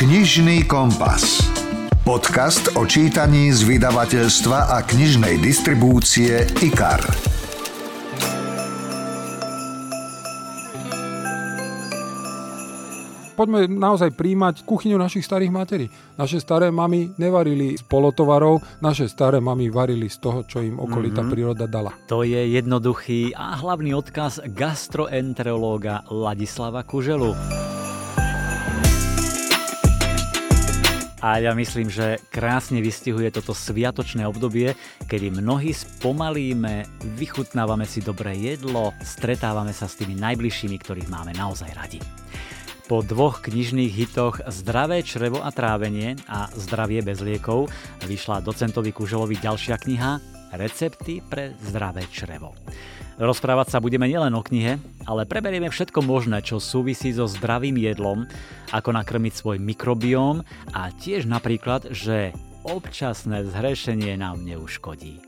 Knižný kompas. Podcast o čítaní z vydavateľstva a knižnej distribúcie IKAR. Poďme naozaj príjmať kuchyňu našich starých materí. Naše staré mamy nevarili z polotovarov, naše staré mamy varili z toho, čo im okolitá mm-hmm. príroda dala. To je jednoduchý a hlavný odkaz gastroenterológa Ladislava Kuželu. A ja myslím, že krásne vystihuje toto sviatočné obdobie, kedy mnohí spomalíme, vychutnávame si dobré jedlo, stretávame sa s tými najbližšími, ktorých máme naozaj radi. Po dvoch knižných hitoch Zdravé črevo a trávenie a Zdravie bez liekov vyšla docentovi Kuželovi ďalšia kniha Recepty pre zdravé črevo. Rozprávať sa budeme nielen o knihe, ale preberieme všetko možné, čo súvisí so zdravým jedlom, ako nakrmiť svoj mikrobióm a tiež napríklad, že občasné zhrešenie nám neuškodí.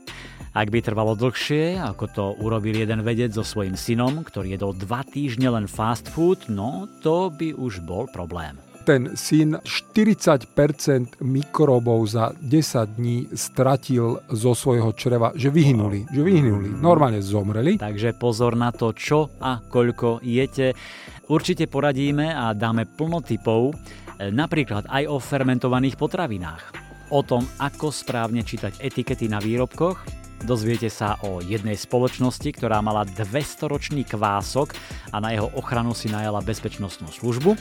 Ak by trvalo dlhšie, ako to urobil jeden vedec so svojím synom, ktorý jedol dva týždne len fast food, no to by už bol problém ten syn 40% mikrobov za 10 dní stratil zo svojho čreva, že vyhynuli, že vyhynuli, normálne zomreli. Takže pozor na to, čo a koľko jete. Určite poradíme a dáme plno typov, e, napríklad aj o fermentovaných potravinách. O tom, ako správne čítať etikety na výrobkoch, Dozviete sa o jednej spoločnosti, ktorá mala 200-ročný kvások a na jeho ochranu si najala bezpečnostnú službu.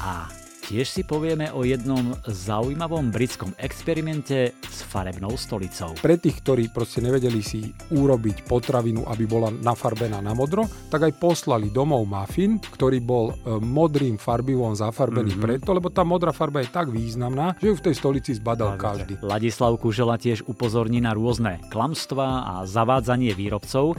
A Tiež si povieme o jednom zaujímavom britskom experimente s farebnou stolicou. Pre tých, ktorí proste nevedeli si urobiť potravinu, aby bola nafarbená na modro, tak aj poslali domov muffin, ktorý bol e, modrým farbivom zafarbený mm-hmm. preto, lebo tá modrá farba je tak významná, že ju v tej stolici zbadal každý. Ladislav Kužela tiež upozorní na rôzne klamstvá a zavádzanie výrobcov. E,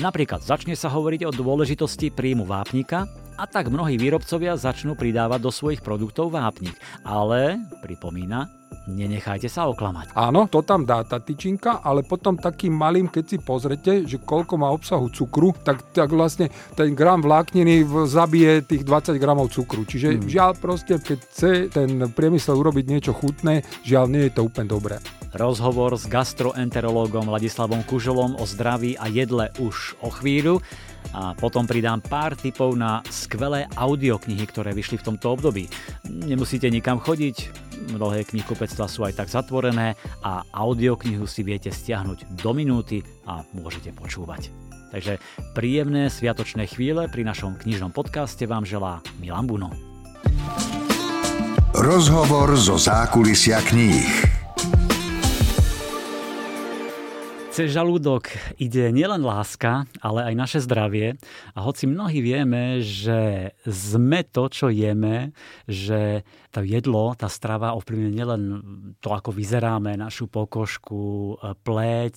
napríklad začne sa hovoriť o dôležitosti príjmu vápnika, a tak mnohí výrobcovia začnú pridávať do svojich produktov vápnik. Ale, pripomína, nenechajte sa oklamať. Áno, to tam dá tá tyčinka, ale potom takým malým, keď si pozrete, že koľko má obsahu cukru, tak, tak vlastne ten gram vlákniny zabije tých 20 gramov cukru. Čiže hmm. žiaľ proste, keď chce ten priemysel urobiť niečo chutné, žiaľ nie je to úplne dobré. Rozhovor s gastroenterológom Ladislavom Kužolom o zdraví a jedle už o chvíľu a potom pridám pár tipov na skvelé audioknihy, ktoré vyšli v tomto období. Nemusíte nikam chodiť, mnohé knihkupectva sú aj tak zatvorené a audioknihu si viete stiahnuť do minúty a môžete počúvať. Takže príjemné sviatočné chvíle pri našom knižnom podcaste vám želá Milan Buno. Rozhovor zo zákulisia kníh. Cez žalúdok ide nielen láska, ale aj naše zdravie. A hoci mnohí vieme, že sme to, čo jeme, že to jedlo, tá strava ovplyvňuje nielen to, ako vyzeráme, našu pokožku, pleť,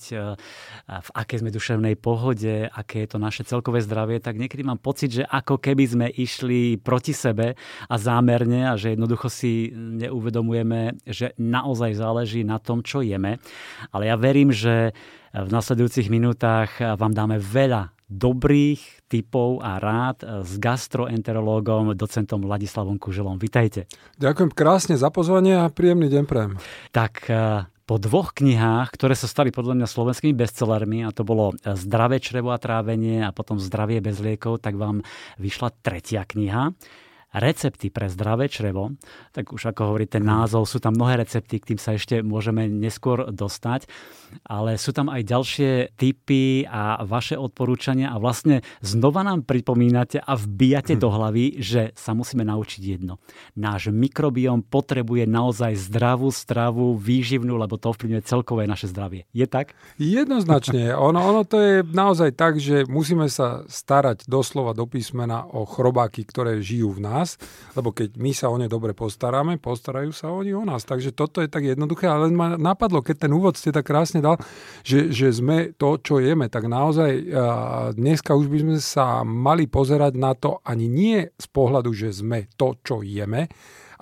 v akej sme duševnej pohode, aké je to naše celkové zdravie, tak niekedy mám pocit, že ako keby sme išli proti sebe a zámerne a že jednoducho si neuvedomujeme, že naozaj záleží na tom, čo jeme. Ale ja verím, že v nasledujúcich minútach vám dáme veľa dobrých tipov a rád s gastroenterológom, docentom Ladislavom Kuželom. Vitajte. Ďakujem krásne za pozvanie a príjemný deň prejem. Tak eh, po dvoch knihách, ktoré sa stali podľa mňa slovenskými bestsellermi, a to bolo Zdravé črevo a trávenie a potom Zdravie bez liekov, tak vám vyšla tretia kniha recepty pre zdravé črevo, tak už ako hovorí ten názov, sú tam mnohé recepty, k tým sa ešte môžeme neskôr dostať, ale sú tam aj ďalšie typy a vaše odporúčania a vlastne znova nám pripomínate a vbijate do hlavy, že sa musíme naučiť jedno. Náš mikrobióm potrebuje naozaj zdravú stravu, výživnú, lebo to ovplyvňuje celkové naše zdravie. Je tak? Jednoznačne. Ono, ono to je naozaj tak, že musíme sa starať doslova do písmena o chrobáky, ktoré žijú v nás lebo keď my sa o ne dobre postaráme, postarajú sa oni o nás. Takže toto je tak jednoduché, ale ma napadlo, keď ten úvod ste tak krásne dal, že, že sme to, čo jeme, tak naozaj dneska už by sme sa mali pozerať na to ani nie z pohľadu, že sme to, čo jeme,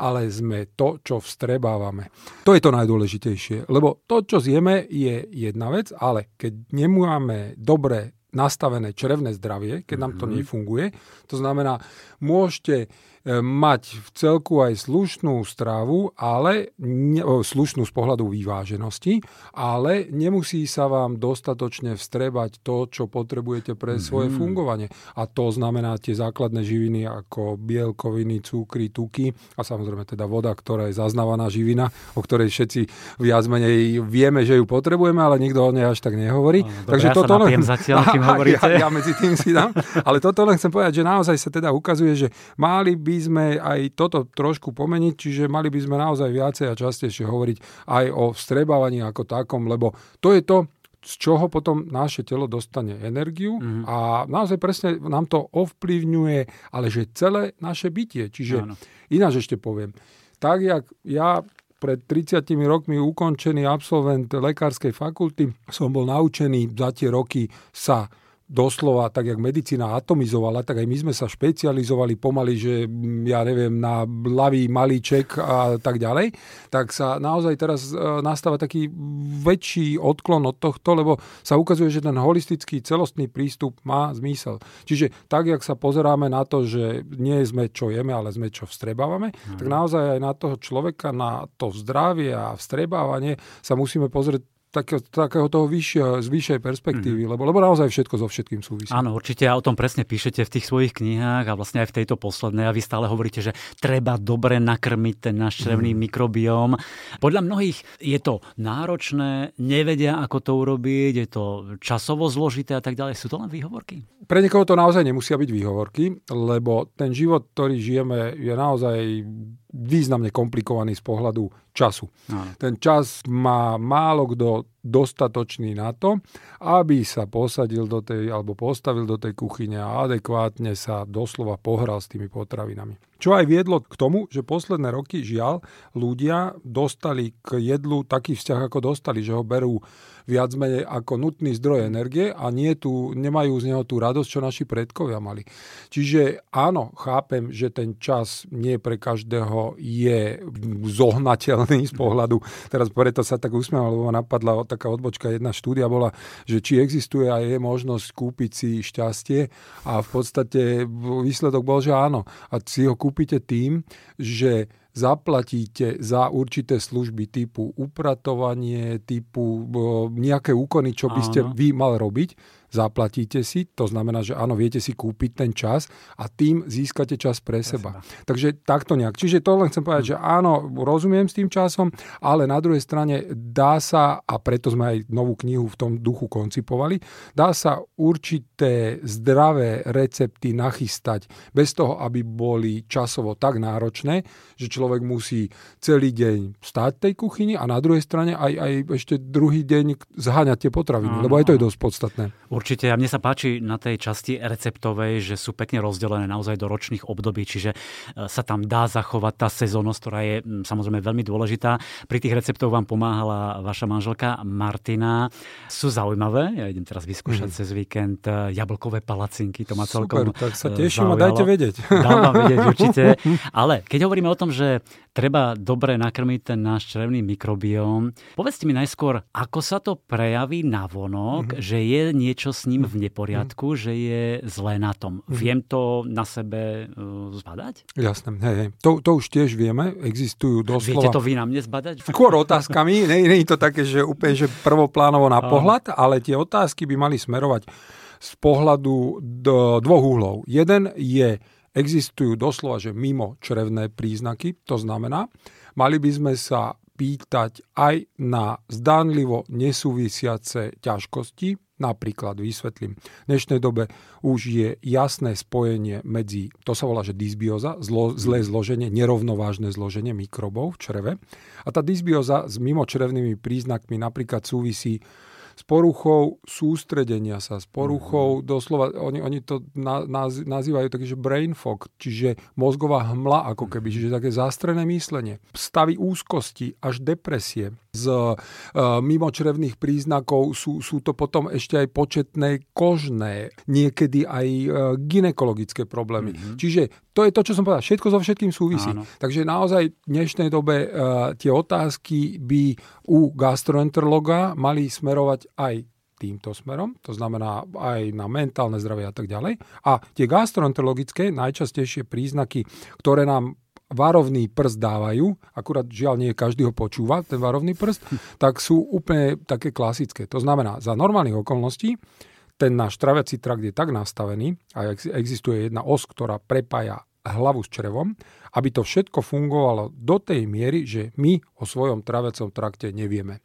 ale sme to, čo vstrebávame. To je to najdôležitejšie, lebo to, čo zjeme, je jedna vec, ale keď nemáme dobre nastavené črevné zdravie, keď nám to mhm. nefunguje. To znamená, môžete mať v celku aj slušnú stravu, ale ne, slušnú z pohľadu vyváženosti, ale nemusí sa vám dostatočne vstrebať to, čo potrebujete pre svoje mm-hmm. fungovanie. A to znamená tie základné živiny ako bielkoviny, cukry, tuky a samozrejme teda voda, ktorá je zaznávaná živina, o ktorej všetci viac menej vieme, že ju potrebujeme, ale nikto o nej až tak nehovorí. No, Takže ja toto len... zatiaľ, kým hovoríte. Ja, ja medzi tým si dám. Ale toto len chcem povedať, že naozaj sa teda ukazuje, že mali by sme aj toto trošku pomeniť, čiže mali by sme naozaj viacej a častejšie hovoriť aj o vstrebávaní ako takom, lebo to je to, z čoho potom naše telo dostane energiu mm-hmm. a naozaj presne nám to ovplyvňuje, ale že celé naše bytie. Čiže Áno. ináč ešte poviem. Tak, jak ja pred 30 rokmi ukončený absolvent lekárskej fakulty som bol naučený za tie roky sa doslova, tak jak medicína atomizovala, tak aj my sme sa špecializovali pomaly, že mm, ja neviem, na ľavý malíček a tak ďalej, tak sa naozaj teraz e, nastáva taký väčší odklon od tohto, lebo sa ukazuje, že ten holistický celostný prístup má zmysel. Čiže tak, jak sa pozeráme na to, že nie sme čo jeme, ale sme čo vstrebávame, hmm. tak naozaj aj na toho človeka, na to zdravie a vstrebávanie sa musíme pozrieť takého, takého toho vyššieho, z vyššej perspektívy, mm-hmm. lebo, lebo naozaj všetko so všetkým súvisí. Áno, určite a o tom presne píšete v tých svojich knihách a vlastne aj v tejto poslednej a vy stále hovoríte, že treba dobre nakrmiť ten náš črevný mm. mikrobióm. Podľa mnohých je to náročné, nevedia, ako to urobiť, je to časovo zložité a tak ďalej. Sú to len výhovorky? Pre niekoho to naozaj nemusia byť výhovorky, lebo ten život, ktorý žijeme, je naozaj významne komplikovaný z pohľadu času. Áno. Ten čas má málo kto dostatočný na to, aby sa posadil do tej, alebo postavil do tej kuchyne a adekvátne sa doslova pohral s tými potravinami. Čo aj viedlo k tomu, že posledné roky, žiaľ, ľudia dostali k jedlu taký vzťah, ako dostali, že ho berú viac menej ako nutný zdroj energie a nie tu, nemajú z neho tú radosť, čo naši predkovia mali. Čiže áno, chápem, že ten čas nie pre každého je zohnateľný z pohľadu, teraz preto sa tak usmievam, lebo ma napadla taká odbočka, jedna štúdia bola, že či existuje a je možnosť kúpiť si šťastie a v podstate výsledok bol, že áno. A si ho kúpite tým, že zaplatíte za určité služby typu upratovanie, typu nejaké úkony, čo by ste vy mal robiť zaplatíte si, to znamená, že áno, viete si kúpiť ten čas a tým získate čas pre, pre seba. seba. Takže takto nejak. Čiže to len chcem povedať, hm. že áno, rozumiem s tým časom, ale na druhej strane dá sa, a preto sme aj novú knihu v tom duchu koncipovali, dá sa určité zdravé recepty nachystať bez toho, aby boli časovo tak náročné, že človek musí celý deň stať tej kuchyni a na druhej strane aj, aj ešte druhý deň zháňať tie potraviny, áno, lebo aj to je dosť podstatné. Určite. A mne sa páči na tej časti receptovej, že sú pekne rozdelené naozaj do ročných období, čiže e, sa tam dá zachovať tá sezónnosť, ktorá je samozrejme veľmi dôležitá. Pri tých receptoch vám pomáhala vaša manželka Martina. Sú zaujímavé. Ja idem teraz vyskúšať mm. cez víkend e, jablkové palacinky. To ma celkom Super, tak sa e, teším zaujalo. a dajte vedieť. Dám vám vedieť určite. Ale keď hovoríme o tom, že treba dobre nakrmiť ten náš črevný mikrobióm, povedzte mi najskôr, ako sa to prejaví na vonok, mm-hmm. že je niečo niečo s ním v neporiadku, mm. že je zlé na tom. Mm. Viem to na sebe uh, zbadať? Jasné, hej, hej. To, to už tiež vieme, existujú doslova... Viete to vy na mne zbadať? Skôr otázkami, nie, je to také, že úplne že prvoplánovo na pohľad, ale tie otázky by mali smerovať z pohľadu do dvoch úhlov. Jeden je, existujú doslova, že mimo črevné príznaky, to znamená, mali by sme sa pýtať aj na zdánlivo nesúvisiace ťažkosti, Napríklad, vysvetlím, v dnešnej dobe už je jasné spojenie medzi, to sa volá, že dysbioza, zlo, zlé zloženie, nerovnovážne zloženie mikrobov v čreve. A tá dysbioza s mimočrevnými príznakmi napríklad súvisí s poruchou sústredenia sa, s poruchou, mm-hmm. doslova, oni, oni to na, naz, nazývajú také, že brain fog, čiže mozgová hmla, ako keby, mm-hmm. čiže také zástrené myslenie. Stavy úzkosti až depresie. Z uh, mimočrevných príznakov sú, sú to potom ešte aj početné kožné, niekedy aj uh, ginekologické problémy. Mm-hmm. Čiže to je to, čo som povedal. Všetko so všetkým súvisí. Áno. Takže naozaj v dnešnej dobe uh, tie otázky by u gastroenterologa mali smerovať aj týmto smerom, to znamená aj na mentálne zdravie a tak ďalej. A tie gastroenterologické najčastejšie príznaky, ktoré nám varovný prst dávajú, akurát žiaľ nie každý ho počúva, ten varovný prst, tak sú úplne také klasické. To znamená, za normálnych okolností ten náš traviaci trakt je tak nastavený a existuje jedna os, ktorá prepája hlavu s črevom, aby to všetko fungovalo do tej miery, že my o svojom traviacom trakte nevieme.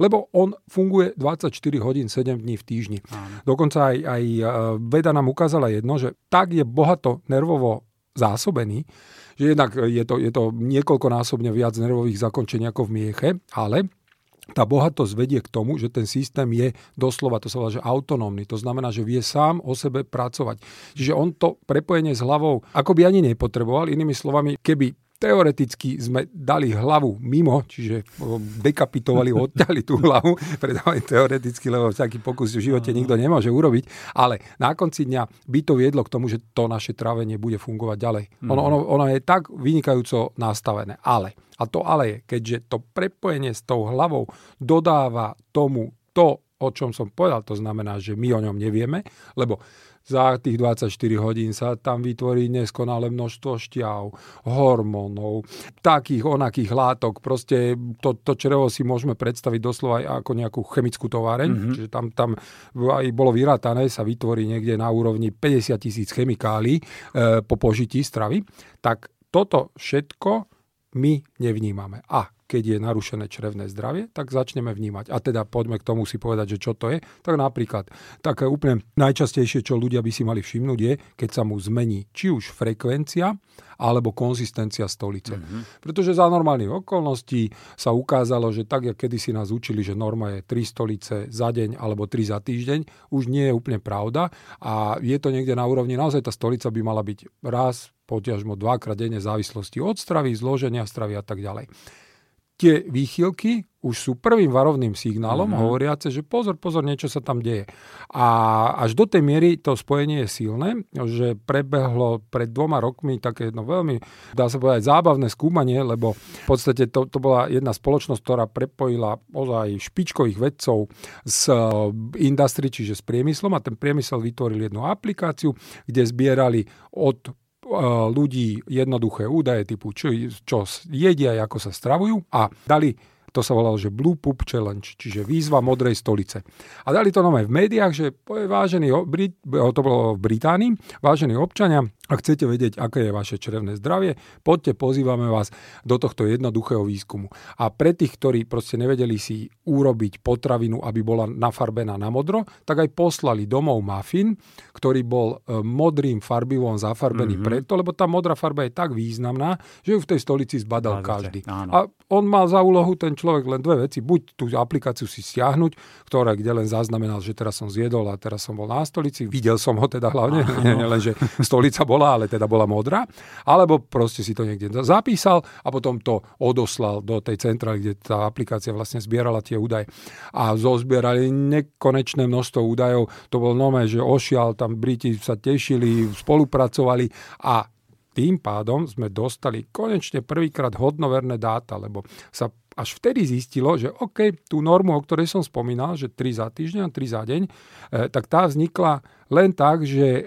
Lebo on funguje 24 hodín 7 dní v týždni. Áno. Dokonca aj, aj e, veda nám ukázala jedno, že tak je bohato nervovo zásobený, že jednak je to, je to niekoľkonásobne viac nervových zakončení ako v mieche, ale tá bohatosť vedie k tomu, že ten systém je doslova, to sa volá, že autonómny. To znamená, že vie sám o sebe pracovať. Čiže on to prepojenie s hlavou ako by ani nepotreboval. Inými slovami, keby teoreticky sme dali hlavu mimo, čiže dekapitovali, odťali tú hlavu, predávaj teoreticky, lebo taký pokus v živote nikto nemôže urobiť, ale na konci dňa by to viedlo k tomu, že to naše trávenie bude fungovať ďalej. Mm. Ono, ono, ono je tak vynikajúco nastavené, ale, a to ale je, keďže to prepojenie s tou hlavou dodáva tomu to, o čom som povedal, to znamená, že my o ňom nevieme, lebo za tých 24 hodín sa tam vytvorí neskonale množstvo šťav, hormónov, takých onakých látok. Proste to, to črevo si môžeme predstaviť doslova aj ako nejakú chemickú továreň. Mm-hmm. Čiže tam, tam aj bolo vyrátané, sa vytvorí niekde na úrovni 50 tisíc chemikálií e, po požití stravy. Tak toto všetko my nevnímame. A keď je narušené črevné zdravie, tak začneme vnímať. A teda poďme k tomu si povedať, že čo to je. Tak napríklad, také úplne najčastejšie, čo ľudia by si mali všimnúť, je, keď sa mu zmení či už frekvencia, alebo konzistencia stolice. Mm-hmm. Pretože za normálnych okolností sa ukázalo, že tak, ako kedysi nás učili, že norma je 3 stolice za deň alebo 3 za týždeň, už nie je úplne pravda a je to niekde na úrovni, naozaj tá stolica by mala byť raz, potiažmo dvakrát denne v závislosti od stravy, zloženia stravy a tak ďalej tie výchylky už sú prvým varovným signálom mm-hmm. hovoriace, že pozor, pozor, niečo sa tam deje. A až do tej miery to spojenie je silné, že prebehlo pred dvoma rokmi také no veľmi, dá sa povedať, zábavné skúmanie, lebo v podstate to, to bola jedna spoločnosť, ktorá prepojila ozaj špičkových vedcov s eh, industry, čiže s priemyslom a ten priemysel vytvoril jednu aplikáciu, kde zbierali od ľudí jednoduché údaje typu čo, čo jedia, ako sa stravujú a dali to sa volalo, že Blue Poop Challenge, čiže výzva modrej stolice. A dali to nové v médiách, že vážení, to bolo v Británii, vážení občania, ak chcete vedieť, aké je vaše črevné zdravie, poďte, pozývame vás do tohto jednoduchého výskumu. A pre tých, ktorí proste nevedeli si urobiť potravinu, aby bola nafarbená na modro, tak aj poslali domov muffin, ktorý bol e, modrým farbivom zafarbený mm-hmm. preto, lebo tá modrá farba je tak významná, že ju v tej stolici zbadal Hľadete, každý. Áno. A on mal za úlohu ten človek len dve veci. Buď tú aplikáciu si stiahnuť, ktorá kde len zaznamenal, že teraz som zjedol a teraz som bol na stolici. Videl som ho teda hlavne, nie, nie len, že stolica bola bola, ale teda bola modrá, alebo proste si to niekde zapísal a potom to odoslal do tej centrály, kde tá aplikácia vlastne zbierala tie údaje. A zozbierali nekonečné množstvo údajov. To bol nové, že ošial, tam Briti sa tešili, spolupracovali a tým pádom sme dostali konečne prvýkrát hodnoverné dáta, lebo sa až vtedy zistilo, že OK, tú normu, o ktorej som spomínal, že 3 za týždeň a 3 za deň, eh, tak tá vznikla len tak, že eh,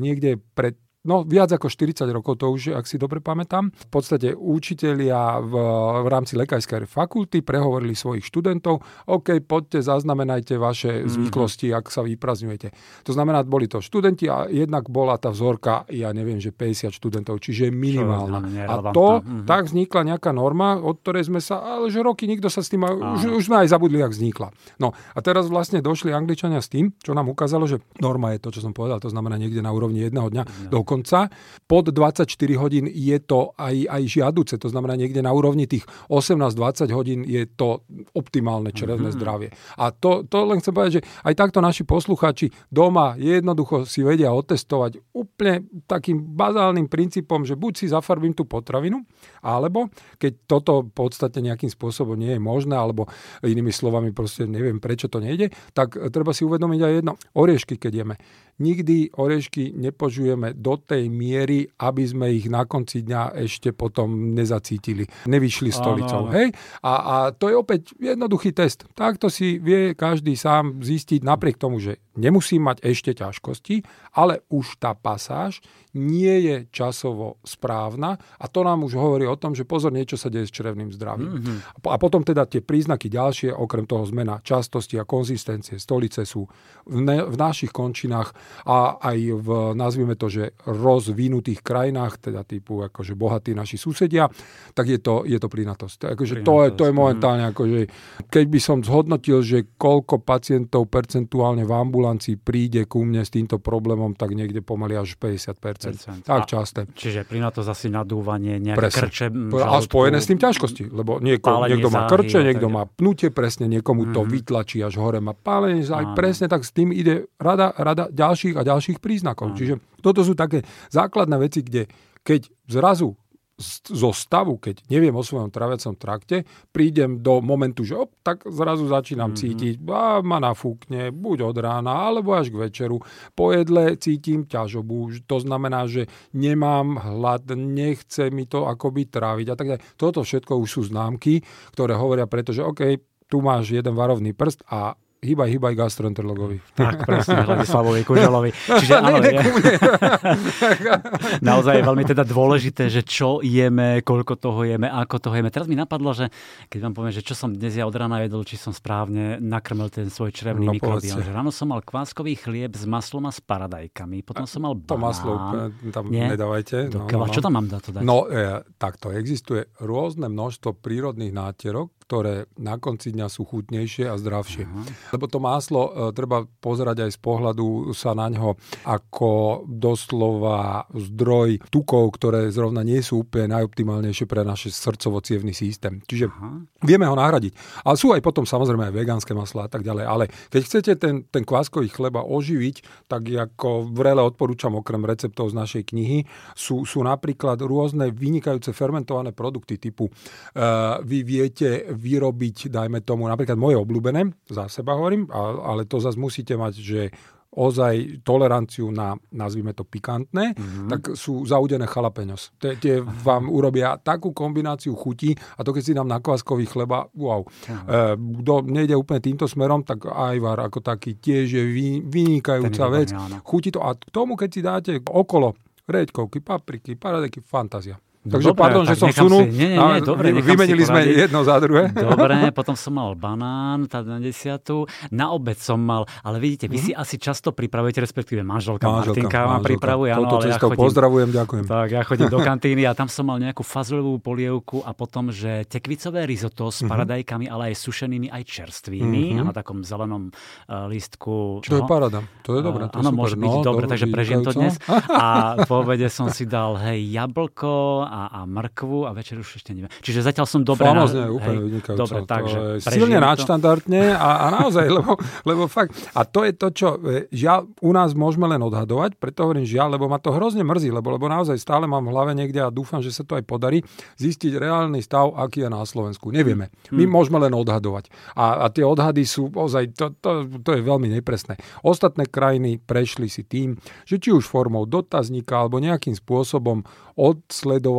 niekde pred no viac ako 40 rokov to už, ak si dobre pamätám. V podstate učitelia v, v rámci lekárskej fakulty prehovorili svojich študentov, OK, poďte, zaznamenajte vaše mm-hmm. zvyklosti, ak sa vyprazňujete. To znamená, boli to študenti a jednak bola tá vzorka, ja neviem, že 50 študentov, čiže minimálna. A to, mm-hmm. tak vznikla nejaká norma, od ktorej sme sa, ale že roky nikto sa s tým, už, už sme aj zabudli, jak vznikla. No a teraz vlastne došli Angličania s tým, čo nám ukázalo, že norma je to, čo som povedal, to znamená niekde na úrovni jedného dňa, no. do dokonca. Pod 24 hodín je to aj, aj žiaduce, to znamená niekde na úrovni tých 18-20 hodín je to optimálne črevné mm-hmm. zdravie. A to, to len chcem povedať, že aj takto naši poslucháči doma jednoducho si vedia otestovať úplne takým bazálnym princípom, že buď si zafarbím tú potravinu, alebo keď toto v podstate nejakým spôsobom nie je možné, alebo inými slovami proste neviem, prečo to nejde, tak treba si uvedomiť aj jedno. Oriešky, keď jeme. Nikdy orešky nepožujeme do tej miery, aby sme ich na konci dňa ešte potom nezacítili. Nevyšli stolicou. Hej? A, a to je opäť jednoduchý test. Takto si vie každý sám zistiť napriek tomu, že nemusí mať ešte ťažkosti, ale už tá pasáž nie je časovo správna a to nám už hovorí o tom, že pozor, niečo sa deje s črevným zdravím. Mm-hmm. A potom teda tie príznaky ďalšie, okrem toho zmena častosti a konzistencie stolice sú v, ne, v našich končinách a aj v, nazvime to, že rozvinutých krajinách, teda typu akože bohatí naši susedia, tak je to, je to plynatosť. Akože to, je, to je momentálne, akože, keď by som zhodnotil, že koľko pacientov percentuálne v ambulancii príde ku mne s týmto problémom, tak niekde pomaly až 50%. 50%. Tak časté. Čiže plynatosť asi nadúvanie, nejaké presne. krče. Žalúdku, a spojené s tým ťažkosti, lebo nieko, niekto má krče, niekto má pnutie, presne niekomu to mm-hmm. vytlačí až hore, má pálenie záhy, presne tak s tým ide rada, rada ďalších a ďalších príznakov. Áno. Čiže toto sú také základné veci, kde keď zrazu zo stavu, keď neviem o svojom traviacom trakte, prídem do momentu, že op, tak zrazu začínam mm-hmm. cítiť, a ma nafúkne, buď od rána, alebo až k večeru. Po jedle cítim ťažobu, to znamená, že nemám hlad, nechce mi to akoby tráviť a tak ďalej. Toto všetko už sú známky, ktoré hovoria preto, že OK, tu máš jeden varovný prst a hýbaj, hýbaj gastroenterologovi. Tak, presne, Hladislavovi Kuželovi. Čiže áno, je, naozaj je veľmi teda dôležité, že čo jeme, koľko toho jeme, ako toho jeme. Teraz mi napadlo, že keď vám poviem, že čo som dnes ja od rána jedol, či som správne nakrmil ten svoj črevný no, mikrobiom. Že ráno som mal kváskový chlieb s maslom a s paradajkami, potom som mal banán. To maslo tam Nie? nedávajte. No, no, no. Čo tam mám to dať? No, e, takto, existuje rôzne množstvo prírodných nátierok, ktoré na konci dňa sú chutnejšie a zdravšie. Uh-huh. Lebo to máslo e, treba pozerať aj z pohľadu sa na ňo ako doslova zdroj tukov, ktoré zrovna nie sú úplne najoptimálnejšie pre náš srdcovo systém. Čiže uh-huh. vieme ho nahradiť. Ale sú aj potom samozrejme aj vegánske masla a tak ďalej. Ale keď chcete ten, ten kváskový chleba oživiť, tak ako vrele odporúčam okrem receptov z našej knihy, sú, sú napríklad rôzne vynikajúce fermentované produkty typu uh, vy viete vyrobiť, dajme tomu, napríklad moje obľúbené, za seba hovorím, ale to zase musíte mať, že ozaj toleranciu na, nazvime to, pikantné, mm-hmm. tak sú zaudené chalapeňos. Tie, tie vám urobia takú kombináciu chutí a to keď si dám na kváskový chleba, wow. E, kto nejde úplne týmto smerom, tak ajvar ako taký tiež je vy, vynikajúca vec. Chutí to a k tomu, keď si dáte okolo redkovky, papriky, paradejky, fantázia. Takže dobre, pardon, že som sunul. Si, nie, nie, nie, dobre, vymenili sme jedno za druhé. Dobre, potom som mal banán, tá na desiatu. Na obed som mal, ale vidíte, vy mm-hmm. si asi často pripravujete, respektíve manželka, manželka Martinka ma pripravuje. Áno, ale ja chodím, pozdravujem, ďakujem. Tak, ja chodím do kantíny a tam som mal nejakú fazulovú polievku a potom, že tekvicové risotto s mm-hmm. paradajkami, ale aj sušenými, aj čerstvými mm-hmm. a na takom zelenom uh, lístku. Čo no. je parada? To je dobré. Uh, áno, môže byť no, dobre, takže prežijem to dnes. A po obede som si dal, hej, jablko a, a mrkvu a večer už ešte neviem. Čiže zatiaľ som dobre... Famozne, na... úplne vynikajúco. Dobre, takže silne nadštandardne a, a naozaj, lebo, lebo fakt... A to je to, čo e, žiaľ u nás môžeme len odhadovať, preto hovorím žiaľ, lebo ma to hrozne mrzí, lebo, lebo naozaj stále mám v hlave niekde a dúfam, že sa to aj podarí zistiť reálny stav, aký je na Slovensku. Nevieme. My hmm. môžeme len odhadovať. A, a tie odhady sú ozaj, to, to, to je veľmi nepresné. Ostatné krajiny prešli si tým, že či už formou dotazníka alebo nejakým spôsobom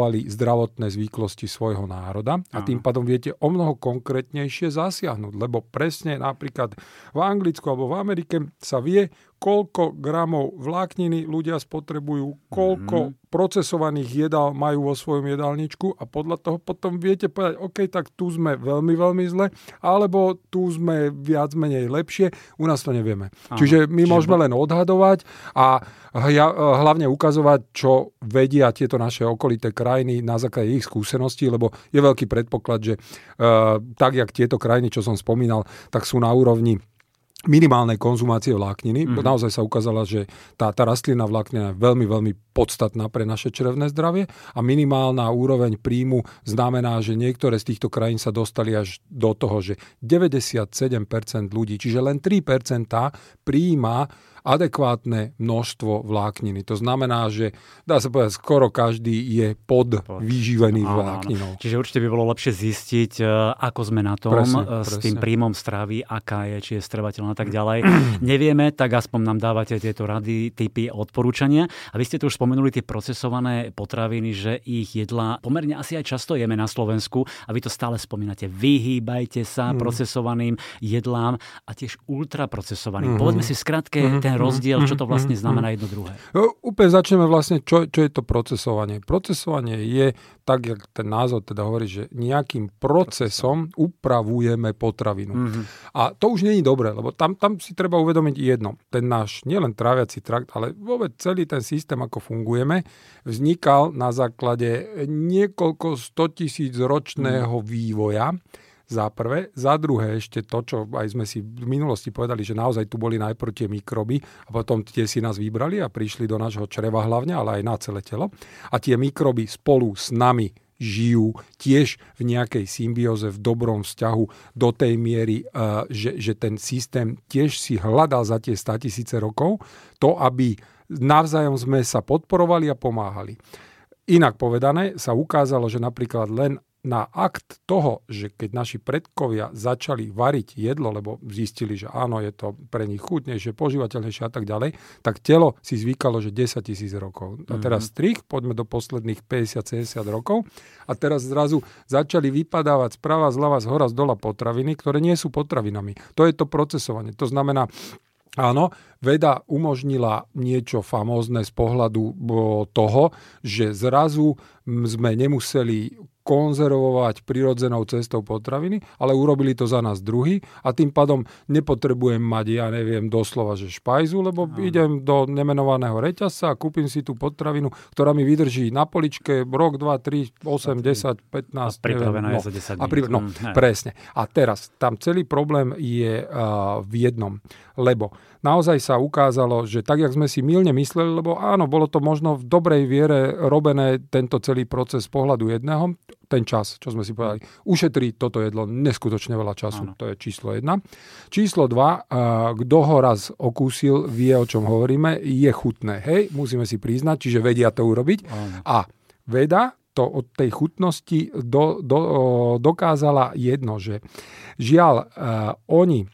odsledovali zdravotné zvyklosti svojho národa a tým pádom viete o mnoho konkrétnejšie zasiahnuť, lebo presne napríklad v Anglicku alebo v Amerike sa vie, koľko gramov vlákniny ľudia spotrebujú, koľko mm-hmm. procesovaných jedál majú vo svojom jedálničku a podľa toho potom viete povedať, OK, tak tu sme veľmi, veľmi zle, alebo tu sme viac menej lepšie, u nás to nevieme. Aha, čiže my čiže môžeme len odhadovať a hlavne ukazovať, čo vedia tieto naše okolité krajiny na základe ich skúseností, lebo je veľký predpoklad, že uh, tak, jak tieto krajiny, čo som spomínal, tak sú na úrovni minimálnej konzumácie vlákniny. Mm-hmm. Naozaj sa ukázala, že tá, tá rastlina vláknina je veľmi, veľmi podstatná pre naše črevné zdravie a minimálna úroveň príjmu znamená, že niektoré z týchto krajín sa dostali až do toho, že 97% ľudí, čiže len 3% príjma adekvátne množstvo vlákniny. To znamená, že dá sa povedať, skoro každý je pod, pod. vyživený áno, vlákninou. Áno. Čiže určite by bolo lepšie zistiť, e, ako sme na tom presne, e, s presne. tým príjmom stravy, aká je, či je strevateľná a tak ďalej. Nevieme, tak aspoň nám dávate tieto rady, typy, odporúčania. A vy ste tu už spomenuli tie procesované potraviny, že ich jedla pomerne asi aj často jeme na Slovensku a vy to stále spomínate. Vyhýbajte sa mm. procesovaným jedlám a tiež ultraprocesovaným. Mm. Povedzme si v skratke mm. ten rozdiel, čo to vlastne znamená jedno druhé. No, úplne začneme vlastne, čo, čo je to procesovanie. Procesovanie je, tak jak ten názov teda hovorí, že nejakým procesom upravujeme potravinu. Mm-hmm. A to už je dobré, lebo tam, tam si treba uvedomiť jedno. Ten náš nielen tráviaci trakt, ale vôbec celý ten systém, ako fungujeme, vznikal na základe niekoľko 100 tisíc ročného mm. vývoja, za prvé. Za druhé ešte to, čo aj sme si v minulosti povedali, že naozaj tu boli najprv tie mikroby a potom tie si nás vybrali a prišli do nášho čreva hlavne, ale aj na celé telo. A tie mikroby spolu s nami žijú tiež v nejakej symbióze, v dobrom vzťahu do tej miery, eh, že, že ten systém tiež si hľadal za tie 100 tisíce rokov to, aby navzájom sme sa podporovali a pomáhali. Inak povedané sa ukázalo, že napríklad len na akt toho, že keď naši predkovia začali variť jedlo, lebo zistili, že áno, je to pre nich chutnejšie, požívateľnejšie a tak ďalej, tak telo si zvykalo, že 10 tisíc rokov. A mhm. teraz strich, poďme do posledných 50-70 rokov a teraz zrazu začali vypadávať sprava, zľava, z hora, z dola potraviny, ktoré nie sú potravinami. To je to procesovanie. To znamená, Áno, veda umožnila niečo famózne z pohľadu toho, že zrazu sme nemuseli konzervovať prirodzenou cestou potraviny, ale urobili to za nás druhý a tým pádom nepotrebujem mať, ja neviem, doslova, že špajzu, lebo Aha. idem do nemenovaného reťazca a kúpim si tú potravinu, ktorá mi vydrží na poličke rok, 2, 3, 8, 10, 15. A pripravená no. je za 10 dní. A pri, no, mm, presne. A teraz, tam celý problém je uh, v jednom, lebo naozaj sa ukázalo, že tak, jak sme si milne mysleli, lebo áno, bolo to možno v dobrej viere robené tento celý proces z pohľadu jedného, ten čas, čo sme si povedali. Ušetrí toto jedlo neskutočne veľa času. Áno. To je číslo jedna. Číslo dva, kto ho raz okúsil, vie, o čom hovoríme, je chutné. Hej, musíme si priznať, čiže vedia to urobiť. Áno. A veda to od tej chutnosti do, do, dokázala jedno, že žiaľ, uh, oni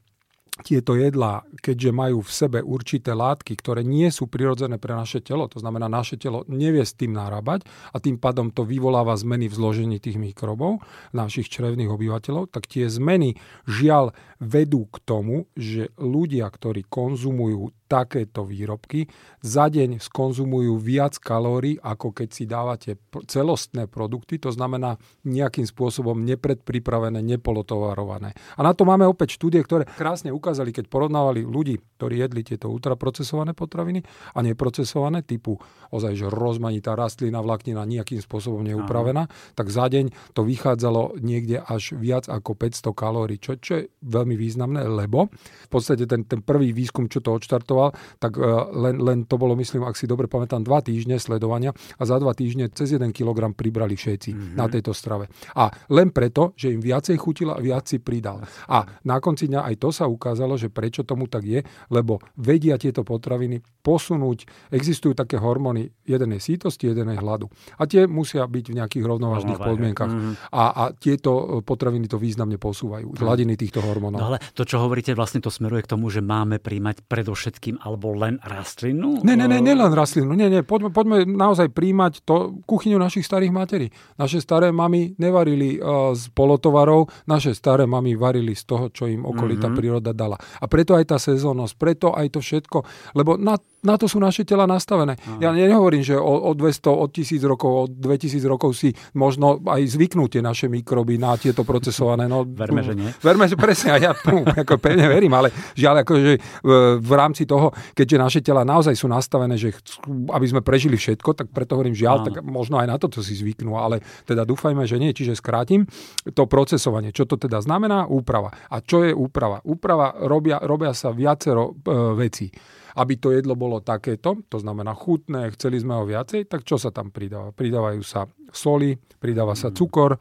tieto jedlá, keďže majú v sebe určité látky, ktoré nie sú prirodzené pre naše telo, to znamená, naše telo nevie s tým narábať a tým pádom to vyvoláva zmeny v zložení tých mikrobov našich črevných obyvateľov, tak tie zmeny žiaľ vedú k tomu, že ľudia, ktorí konzumujú takéto výrobky za deň skonzumujú viac kalórií, ako keď si dávate celostné produkty, to znamená nejakým spôsobom nepredpripravené, nepolotovarované. A na to máme opäť štúdie, ktoré krásne ukázali, keď porovnávali ľudí, ktorí jedli tieto ultraprocesované potraviny a neprocesované, typu ozaj, že rozmanitá rastlina, vláknina nejakým spôsobom neupravená, Aha. tak za deň to vychádzalo niekde až viac ako 500 kalórií, čo, čo je veľmi významné, lebo v podstate ten, ten prvý výskum, čo to odštartoval, sledoval, tak e, len, len to bolo, myslím, ak si dobre pamätám, dva týždne sledovania a za dva týždne cez 1 kg pribrali všetci mm-hmm. na tejto strave. A len preto, že im viacej chutila, viac si pridal. A na konci dňa aj to sa ukázalo, že prečo tomu tak je, lebo vedia tieto potraviny posunúť. Existujú také hormóny, jeden je sítosti, jeden je hladu. A tie musia byť v nejakých rovnovážnych podmienkach. Mm-hmm. A, a tieto e, potraviny to významne posúvajú, mm. hladiny týchto hormónov. No ale to, čo hovoríte, vlastne to smeruje k tomu, že máme príjmať predovšetkým všetkým, alebo len rastlinu? Ne, ne, ne, ne len rastlinu. Nie, nie, poďme, poďme naozaj príjmať to kuchyňu našich starých materí. Naše staré mamy nevarili uh, z polotovarov, naše staré mamy varili z toho, čo im okolitá mm-hmm. príroda dala. A preto aj tá sezónnosť, preto aj to všetko, lebo na na to sú naše tela nastavené. Aha. Ja nehovorím, že o, o 200, o 1000 rokov, o 2000 rokov si možno aj zvyknú tie naše mikroby na tieto procesované. No, verme, že nie. Verme, že presne, a ja pum, ako pevne verím, ale žiaľ, akože v, v rámci toho, keďže naše tela naozaj sú nastavené, že chcú, aby sme prežili všetko, tak preto hovorím žiaľ, Aha. tak možno aj na toto si zvyknú, ale teda dúfajme, že nie. Čiže skrátim to procesovanie. Čo to teda znamená? Úprava. A čo je úprava? Úprava robia, robia sa viacero e, vecí aby to jedlo bolo takéto, to znamená chutné, chceli sme ho viacej, tak čo sa tam pridáva? Pridávajú sa soli, pridáva sa mm. cukor, e,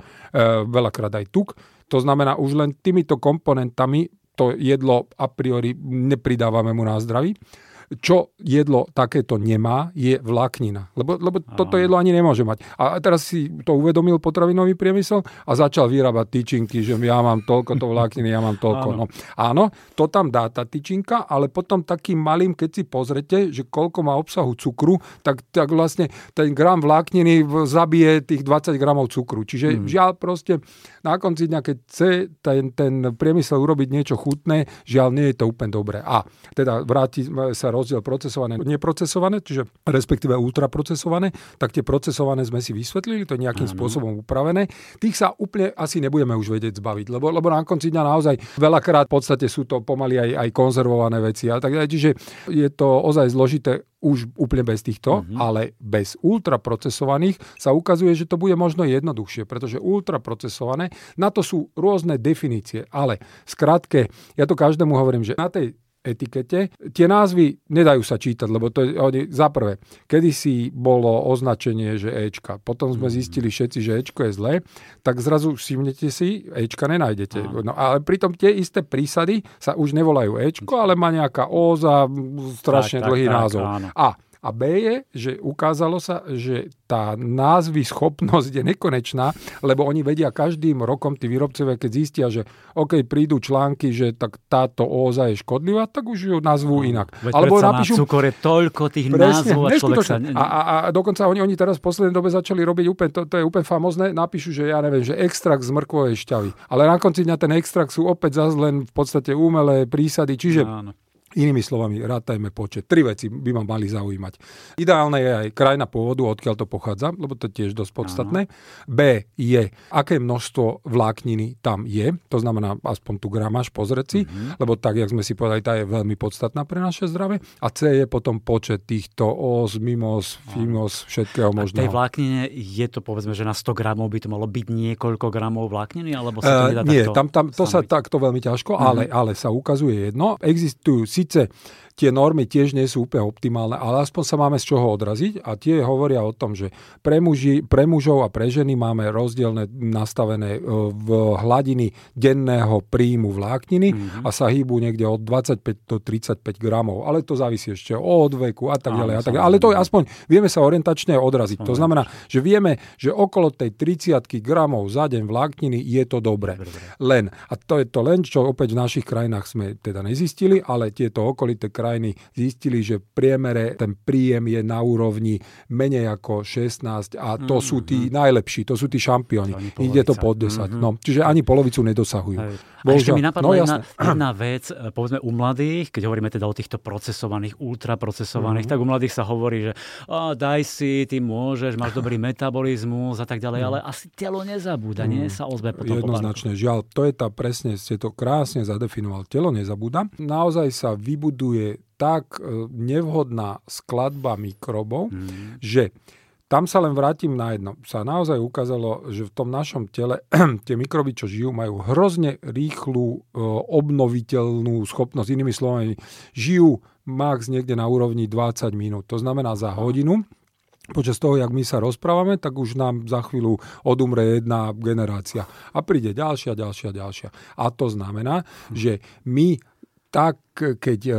veľakrát aj tuk. To znamená, už len týmito komponentami to jedlo a priori nepridávame mu na zdraví. čo jedlo takéto nemá, je vláknina. Lebo, lebo toto jedlo ani nemôže mať. A teraz si to uvedomil potravinový priemysel a začal vyrábať tyčinky, že ja mám toľko to vlákniny, ja mám toľko. Áno. No. Áno, to tam dá tá tyčinka, ale potom takým malým, keď si pozrete, že koľko má obsahu cukru, tak, tak vlastne ten gram vlákniny zabije tých 20 gramov cukru. Čiže hmm. žiaľ proste na konci dňa, keď chce ten, ten priemysel urobiť niečo chutné, žiaľ nie je to úplne dobré. A teda vráti sa rozdiel procesované, neprocesované, čiže respektíve ultraprocesované, tak tie procesované sme si vysvetlili, to je nejakým ano. spôsobom upravené. Tých sa úplne asi nebudeme už vedieť zbaviť, lebo, lebo na konci dňa naozaj veľakrát v podstate sú to pomaly aj, aj konzervované veci a tak. Čiže je to ozaj zložité už úplne bez týchto, mm-hmm. ale bez ultraprocesovaných sa ukazuje, že to bude možno jednoduchšie, pretože ultraprocesované, na to sú rôzne definície, ale skrátke, ja to každému hovorím, že na tej etikete. Tie názvy nedajú sa čítať, lebo to je, oni, za prvé, kedysi bolo označenie, že Ečka, potom sme mhm. zistili všetci, že Ečko je zlé, tak zrazu všimnete si, Ečka nenájdete. No, ale pritom tie isté prísady sa už nevolajú Ečko, ale má nejaká óza, strašne tak, dlhý tak, názov. Tak, A a B je, že ukázalo sa, že tá názvy schopnosť je nekonečná, lebo oni vedia každým rokom, tí výrobcovia, keď zistia, že OK, prídu články, že tak táto óza je škodlivá, tak už ju nazvú no, inak. Veď Alebo napíšu... na cukor je toľko tých presne, názvov a človek sa... A, a, a dokonca oni, oni teraz v poslednej dobe začali robiť úplne, to, to je úplne famozné, napíšu, že ja neviem, že extrakt z mrkvovej šťavy. Ale na konci dňa ten extrakt sú opäť zase len v podstate umelé prísady, čiže Áno. Inými slovami, rátajme počet. Tri veci by ma mali zaujímať. Ideálne je aj krajina pôvodu, odkiaľ to pochádza, lebo to je tiež dosť podstatné. Aha. B je, aké množstvo vlákniny tam je, to znamená aspoň tu gramáž pozrieť si, uh-huh. lebo tak, jak sme si povedali, tá je veľmi podstatná pre naše zdravie. A C je potom počet týchto os, mimos, fimos, všetkého možného. A tej vláknine je to povedzme, že na 100 gramov by to malo byť niekoľko gramov vlákniny, alebo sa to nedá uh, Nie, tam, tam, to sa takto veľmi ťažko, uh-huh. ale, ale sa ukazuje jedno. Existujú amicizie tie normy tiež nie sú úplne optimálne, ale aspoň sa máme z čoho odraziť a tie hovoria o tom, že pre, muži, pre mužov a pre ženy máme rozdielne nastavené e, v hladiny denného príjmu vlákniny mm-hmm. a sa hýbu niekde od 25 do 35 gramov, ale to závisí ešte od veku a tak ďalej. A tak, ale to je aspoň vieme sa orientačne odraziť. To znamená, že vieme, že okolo tej 30 gramov za deň vlákniny je to dobre. Len, a to je to len, čo opäť v našich krajinách sme teda nezistili, ale tieto okolité krajiny zistili, že v priemere ten príjem je na úrovni menej ako 16 a to mm-hmm. sú tí najlepší, to sú tí šampióni. Ide to pod 10. Mm-hmm. No, čiže ani polovicu nedosahujú. Hej. A ešte mi napadla no, jedna, jedna vec, e, povedzme u mladých, keď hovoríme teda o týchto procesovaných, ultraprocesovaných, mm-hmm. tak u mladých sa hovorí, že a, daj si, ty môžeš, máš dobrý metabolizmus a tak ďalej, mm. ale asi telo nezabúda, mm. nie sa ozve potom. Jednoznačne, žiaľ, to je tá presne, ste to krásne zadefinoval, telo nezabúda. Naozaj sa vybuduje tak e, nevhodná skladba mikrobov, mm. že tam sa len vrátim na jedno. Sa naozaj ukázalo, že v tom našom tele tie mikroby, čo žijú, majú hrozne rýchlu e, obnoviteľnú schopnosť. Inými slovami, žijú max niekde na úrovni 20 minút. To znamená za hodinu počas toho, jak my sa rozprávame, tak už nám za chvíľu odumre jedna generácia. A príde ďalšia, ďalšia, ďalšia. A to znamená, že my tak keď e,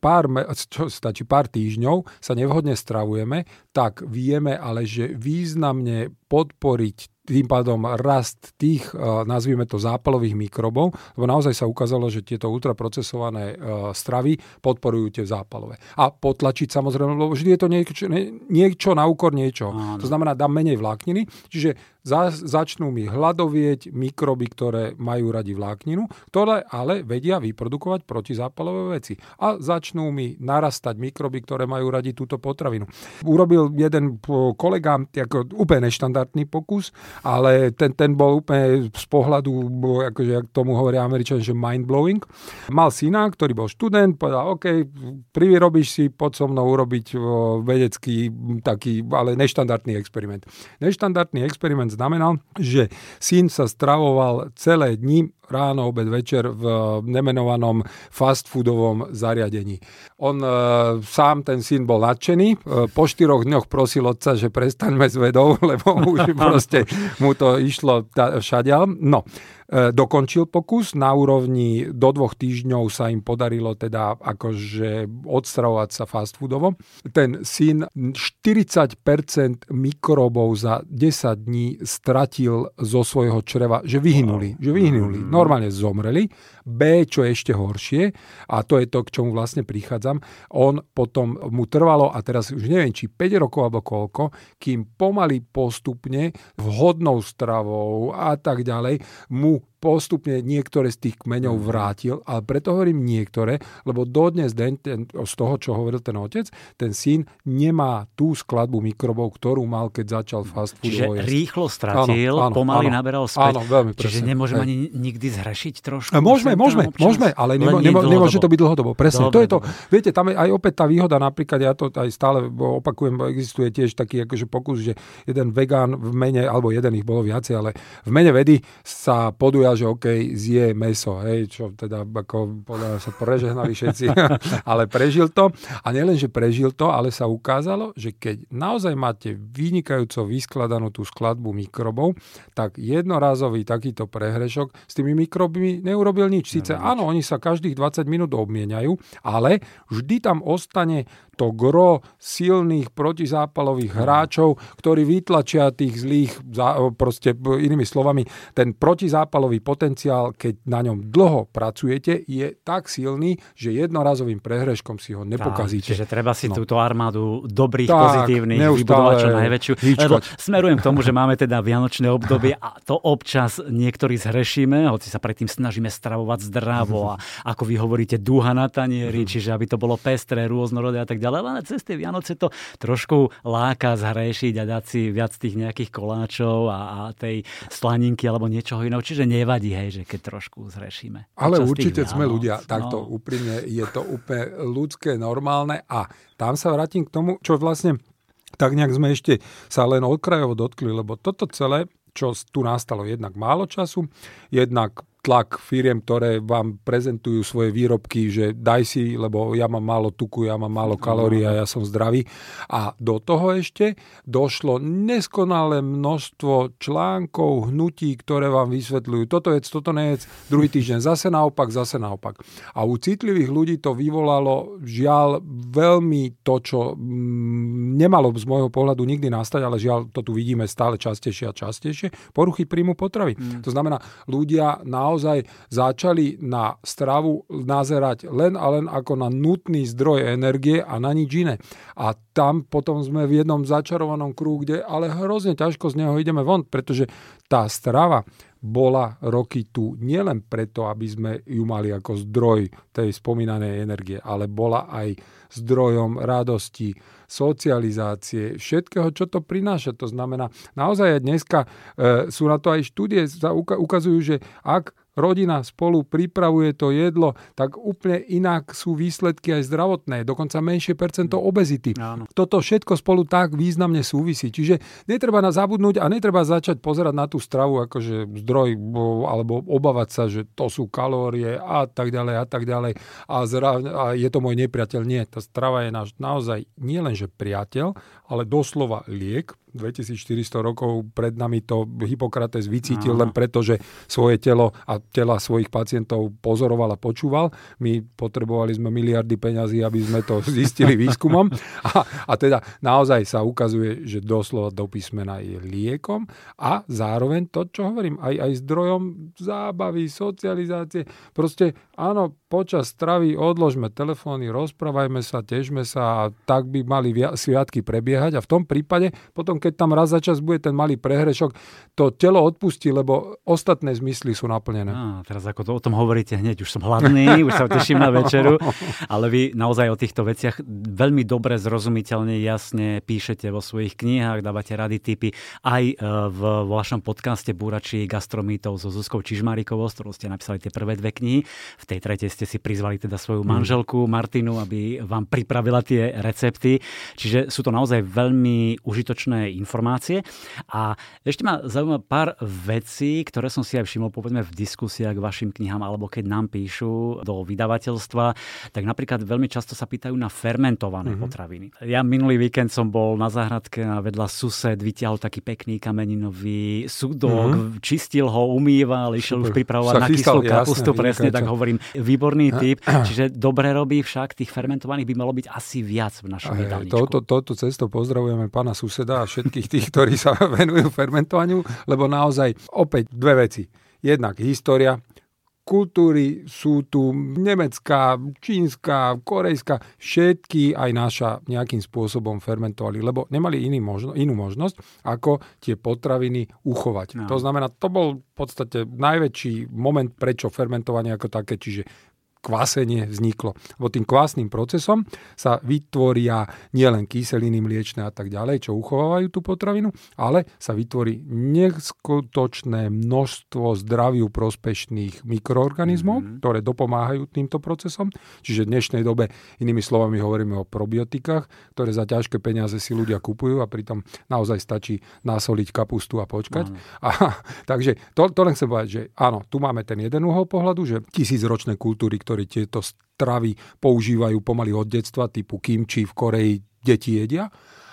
pár, čo stačí pár týždňov sa nevhodne stravujeme, tak vieme ale, že významne podporiť tým pádom rast tých, e, nazvime to zápalových mikrobov, lebo naozaj sa ukázalo, že tieto ultraprocesované e, stravy podporujú tie zápalové. A potlačiť samozrejme, lebo vždy je to niečo, niečo na úkor niečo. Áno. To znamená, dám menej vlákniny, čiže za, začnú mi hladovieť mikroby, ktoré majú radi vlákninu, ktoré ale vedia vyprodukovať protizápalové veci. A začnú mi narastať mikroby, ktoré majú radi túto potravinu. Urobil jeden kolega ako úplne neštandardný pokus, ale ten, ten bol úplne z pohľadu, akože jak tomu hovoria Američania, že mind-blowing. Mal syna, ktorý bol študent, povedal, OK, privyrobíš si, pod so mnou urobiť vedecký taký, ale neštandardný experiment. Neštandardný experiment znamenal, že syn sa stravoval celé dni ráno, obed, večer v nemenovanom fast foodovom zariadení. On e, sám, ten syn, bol nadšený. E, po štyroch dňoch prosil otca, že prestaňme s vedou, lebo už proste mu to išlo všadiaľ. No, E, dokončil pokus. Na úrovni do dvoch týždňov sa im podarilo teda akože odstravovať sa fast foodovo. Ten syn 40% mikrobov za 10 dní stratil zo svojho čreva, že vyhynuli, že vyhynuli, mm. Normálne zomreli. B, čo je ešte horšie, a to je to, k čomu vlastne prichádzam, on potom mu trvalo, a teraz už neviem, či 5 rokov alebo koľko, kým pomaly postupne vhodnou stravou a tak ďalej mu postupne niektoré z tých kmeňov mhm. vrátil, ale preto hovorím niektoré, lebo dodnes deň, ten, z toho, čo hovoril ten otec, ten syn nemá tú skladbu mikrobov, ktorú mal, keď začal fast food. Čiže jesť. rýchlo stratil, áno, áno, pomaly áno, naberal späť. Áno, veľmi presne. Čiže nemôžeme ani nikdy zhrešiť trošku? Môžeme, môžeme, môžeme, ale nemo, nemo, nemôže to byť dlhodobo. Presne, dobre, to je to. Dobre. Viete, tam je aj opäť tá výhoda, napríklad ja to aj stále opakujem, existuje tiež taký akože pokus, že jeden vegán v mene, alebo jeden ich bolo viacej, ale v mene vedy sa podujal povedal, že OK, zje meso, hej, čo teda ako podľa sa prežehnali všetci, ale prežil to. A nielen, že prežil to, ale sa ukázalo, že keď naozaj máte vynikajúco vyskladanú tú skladbu mikrobov, tak jednorazový takýto prehrešok s tými mikrobmi neurobil nič. Sice áno, oni sa každých 20 minút obmieniajú, ale vždy tam ostane to gro silných protizápalových hráčov, ktorí vytlačia tých zlých, proste inými slovami, ten protizápalový potenciál, keď na ňom dlho pracujete, je tak silný, že jednorazovým prehreškom si ho nepokazíte. Tá, čiže treba si no. túto armádu dobrých, tak, pozitívnych vybudovať čo najväčšiu. Lebo smerujem k tomu, že máme teda vianočné obdobie a to občas niektorí zhrešíme, hoci sa predtým snažíme stravovať zdravo a ako vy hovoríte, dúha na tanieri, mhm. čiže aby to bolo pestré, rôznorodé a tak ďalej ale cez tie Vianoce to trošku láka zhrešiť a dať si viac tých nejakých koláčov a, a tej slaninky alebo niečoho iného. Čiže nevadí, hej, že keď trošku zhrešíme. Ale určite sme ľudia, takto no. úprimne, je to úplne ľudské, normálne a tam sa vrátim k tomu, čo vlastne tak nejak sme ešte sa len okrajovo dotkli, lebo toto celé, čo tu nastalo, jednak málo času, jednak tlak firiem, ktoré vám prezentujú svoje výrobky, že daj si, lebo ja mám málo tuku, ja mám málo kalórií a ja som zdravý. A do toho ešte došlo neskonalé množstvo článkov, hnutí, ktoré vám vysvetľujú, toto je, toto nie je, druhý týždeň zase naopak, zase naopak. A u citlivých ľudí to vyvolalo žiaľ veľmi to, čo mm, nemalo z môjho pohľadu nikdy nastať, ale žiaľ to tu vidíme stále častejšie a častejšie, poruchy príjmu potravy. Mm. To znamená, ľudia na naozaj začali na stravu nazerať len a len ako na nutný zdroj energie a na nič iné. A tam potom sme v jednom začarovanom kruhu, kde ale hrozne ťažko z neho ideme von, pretože tá strava bola roky tu nielen preto, aby sme ju mali ako zdroj tej spomínanej energie, ale bola aj zdrojom radosti, socializácie, všetkého, čo to prináša. To znamená, naozaj dneska e, sú na to aj štúdie, ukazujú, že ak rodina spolu pripravuje to jedlo, tak úplne inak sú výsledky aj zdravotné, dokonca menšie percento mm. obezity. Áno. Toto všetko spolu tak významne súvisí. Čiže netreba na zabudnúť a netreba začať pozerať na tú stravu akože zdroj alebo obávať sa, že to sú kalórie a tak ďalej a tak ďalej a, zra, a je to môj nepriateľ. Nie, tá strava je náš naozaj nielen že priateľ, ale doslova liek. 2400 rokov pred nami to Hippokrates vycítil len preto, že svoje telo a tela svojich pacientov pozoroval a počúval. My potrebovali sme miliardy peňazí, aby sme to zistili výskumom. A, a teda naozaj sa ukazuje, že doslova do písmena je liekom a zároveň to, čo hovorím, aj, aj zdrojom zábavy, socializácie. Proste áno, počas stravy odložme telefóny, rozprávajme sa, težme sa a tak by mali sviatky prebiehať a v tom prípade potom, keď tam raz za čas bude ten malý prehrešok, to telo odpustí, lebo ostatné zmysly sú naplnené. Á, teraz ako to o tom hovoríte hneď, už som hladný, už sa teším na večeru, ale vy naozaj o týchto veciach veľmi dobre, zrozumiteľne, jasne píšete vo svojich knihách, dávate rady, typy aj e, v vašom podcaste Búrači gastromítov so Zuzkou Čižmárikovou, s ktorou ste napísali tie prvé dve knihy. V tej tretej ste si prizvali teda svoju mm. manželku Martinu, aby vám pripravila tie recepty. Čiže sú to naozaj veľmi užitočné informácie. A ešte ma zaujíma pár vecí, ktoré som si aj všimol povedzme v diskusiách k vašim knihám, alebo keď nám píšu do vydavateľstva, tak napríklad veľmi často sa pýtajú na fermentované mm-hmm. potraviny. Ja minulý víkend som bol na záhradke a vedľa sused vyťahol taký pekný kameninový súdok, mm-hmm. čistil ho, umýval, išiel už pripravovať na kyslú kapustu, presne tak hovorím. Výborný typ, čiže dobre robí však, tých fermentovaných by malo byť asi viac v našom jedálničku. Touto, touto cestou pozdravujeme pána suseda a všetkých tých, ktorí sa venujú fermentovaniu, lebo naozaj opäť dve veci. Jednak história, kultúry sú tu nemecká, čínska, korejská, všetky aj naša nejakým spôsobom fermentovali, lebo nemali iný možno, inú možnosť, ako tie potraviny uchovať. No. To znamená, to bol v podstate najväčší moment, prečo fermentovanie ako také, čiže kvasenie vzniklo. Lebo tým kvásnym procesom sa vytvoria nielen kyseliny mliečne a tak ďalej, čo uchovávajú tú potravinu, ale sa vytvorí neskutočné množstvo zdraviu prospešných mikroorganizmov, mm-hmm. ktoré dopomáhajú týmto procesom. Čiže v dnešnej dobe, inými slovami, hovoríme o probiotikách, ktoré za ťažké peniaze si ľudia kupujú a pritom naozaj stačí nasoliť kapustu a počkať. Mm-hmm. A, takže to, to len chcem povedať, že áno, tu máme ten jeden uhol pohľadu, že tisícročné kultúry, ktorí tieto stravy používajú pomaly od detstva, typu kimči v Koreji deti jedia.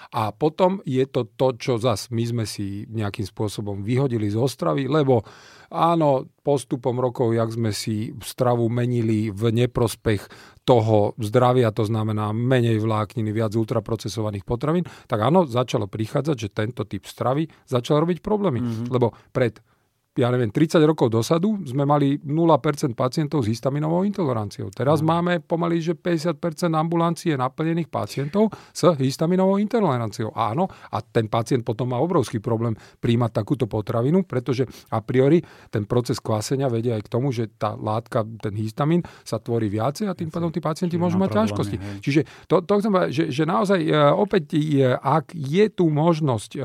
A potom je to to, čo zas my sme si nejakým spôsobom vyhodili z ostravy, lebo áno, postupom rokov, jak sme si stravu menili v neprospech toho zdravia, to znamená menej vlákniny, viac ultraprocesovaných potravín, tak áno, začalo prichádzať, že tento typ stravy začal robiť problémy. Mm-hmm. Lebo pred ja neviem, 30 rokov dosadu sme mali 0% pacientov s histaminovou intoleranciou. Teraz mm. máme pomaly, že 50% ambulancie naplnených pacientov s histaminovou intoleranciou. Áno, a ten pacient potom má obrovský problém príjmať takúto potravinu, pretože a priori ten proces kvásenia vedie aj k tomu, že tá látka, ten histamin sa tvorí viacej a tým pádom tí pacienti môžu mať ťažkosti. Čiže to, to chcem povedať, že, že naozaj e, opäť, e, ak je tu možnosť, e,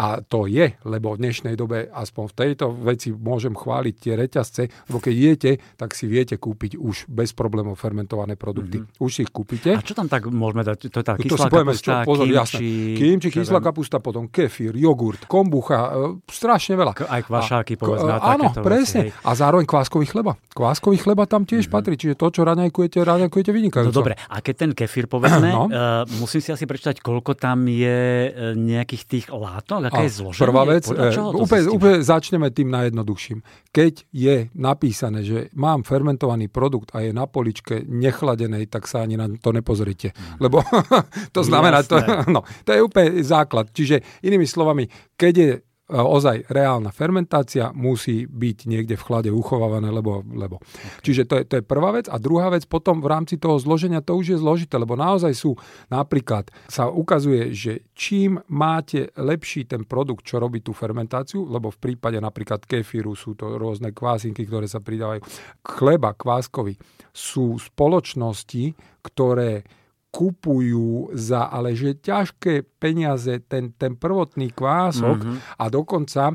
a to je, lebo v dnešnej dobe aspoň v tejto veci môžem chváliť tie reťazce, lebo keď jete, tak si viete kúpiť už bez problémov fermentované produkty. Mm-hmm. Už si ich kúpite. A čo tam tak môžeme dať? To je tá kyslá to kapusta, čo, pozor, kimči. Kimči, kyslá kapusta, potom kefír, jogurt, kombucha, e, strašne veľa. Aj kvašáky, povedzme. A, áno, presne. Veci, a zároveň kváskový chleba. Kváskový chleba tam tiež mm-hmm. patrí, čiže to, čo raňajkujete, raňajkujete vynikajúco. No dobre, a keď ten kefír, povedzme, no. uh, musím si asi prečítať, koľko tam je e, nejakých tých látok, aká a, je zloženie? Prvá vec, úplne, úplne začneme tým najjednoduchším. Keď je napísané, že mám fermentovaný produkt a je na poličke nechladenej, tak sa ani na to nepozrite. Mm. Lebo to znamená, to, no, to je úplne základ. Čiže inými slovami, keď je ozaj reálna fermentácia musí byť niekde v chlade uchovávané, lebo... lebo. Okay. Čiže to je, to je prvá vec. A druhá vec potom v rámci toho zloženia to už je zložité, lebo naozaj sú napríklad sa ukazuje, že čím máte lepší ten produkt, čo robí tú fermentáciu, lebo v prípade napríklad kefíru sú to rôzne kvásinky, ktoré sa pridávajú. Chleba kváskový sú spoločnosti, ktoré kupujú za ale že ťažké peniaze ten, ten prvotný kvások mm-hmm. a dokonca, e,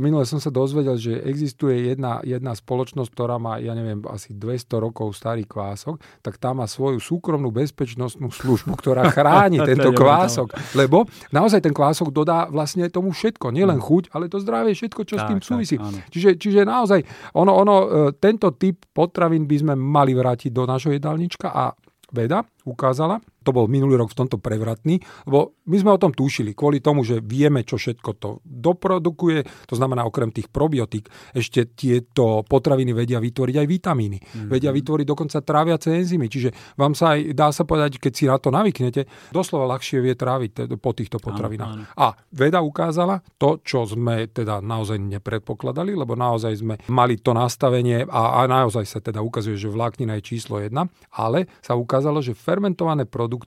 minule som sa dozvedel, že existuje jedna, jedna spoločnosť, ktorá má, ja neviem, asi 200 rokov starý kvások, tak tá má svoju súkromnú bezpečnostnú službu, ktorá chráni tento kvások, lebo naozaj ten kvások dodá vlastne tomu všetko, nielen mm. chuť, ale to zdravie, všetko, čo tak, s tým súvisí. čiže, čiže naozaj, ono, ono, e, tento typ potravín by sme mali vrátiť do našho jedálnička a veda ukázala, to bol minulý rok v tomto prevratný, lebo my sme o tom tušili, kvôli tomu, že vieme, čo všetko to doprodukuje, to znamená okrem tých probiotík, ešte tieto potraviny vedia vytvoriť aj vitamíny, mm-hmm. vedia vytvoriť dokonca tráviace enzymy, čiže vám sa aj, dá sa povedať, keď si na to navyknete, doslova ľahšie vie tráviť po týchto potravinách. Áno, áno. A veda ukázala to, čo sme teda naozaj nepredpokladali, lebo naozaj sme mali to nastavenie a, a naozaj sa teda ukazuje, že vláknina je číslo jedna, ale sa ukázalo, že fermentované produkty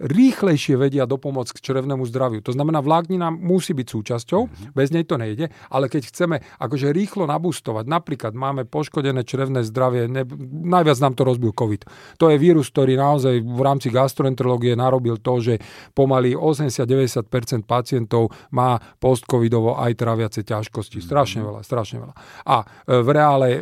rýchlejšie vedia dopomôcť k črevnému zdraviu. To znamená, vláknina musí byť súčasťou, mm-hmm. bez nej to nejde, ale keď chceme akože rýchlo nabustovať, napríklad máme poškodené črevné zdravie, ne, najviac nám to rozbil COVID. To je vírus, ktorý naozaj v rámci gastroenterológie narobil to, že pomaly 80-90% pacientov má post-covidovo aj traviace ťažkosti. Mm-hmm. Strašne veľa, strašne veľa. A e, v reále e,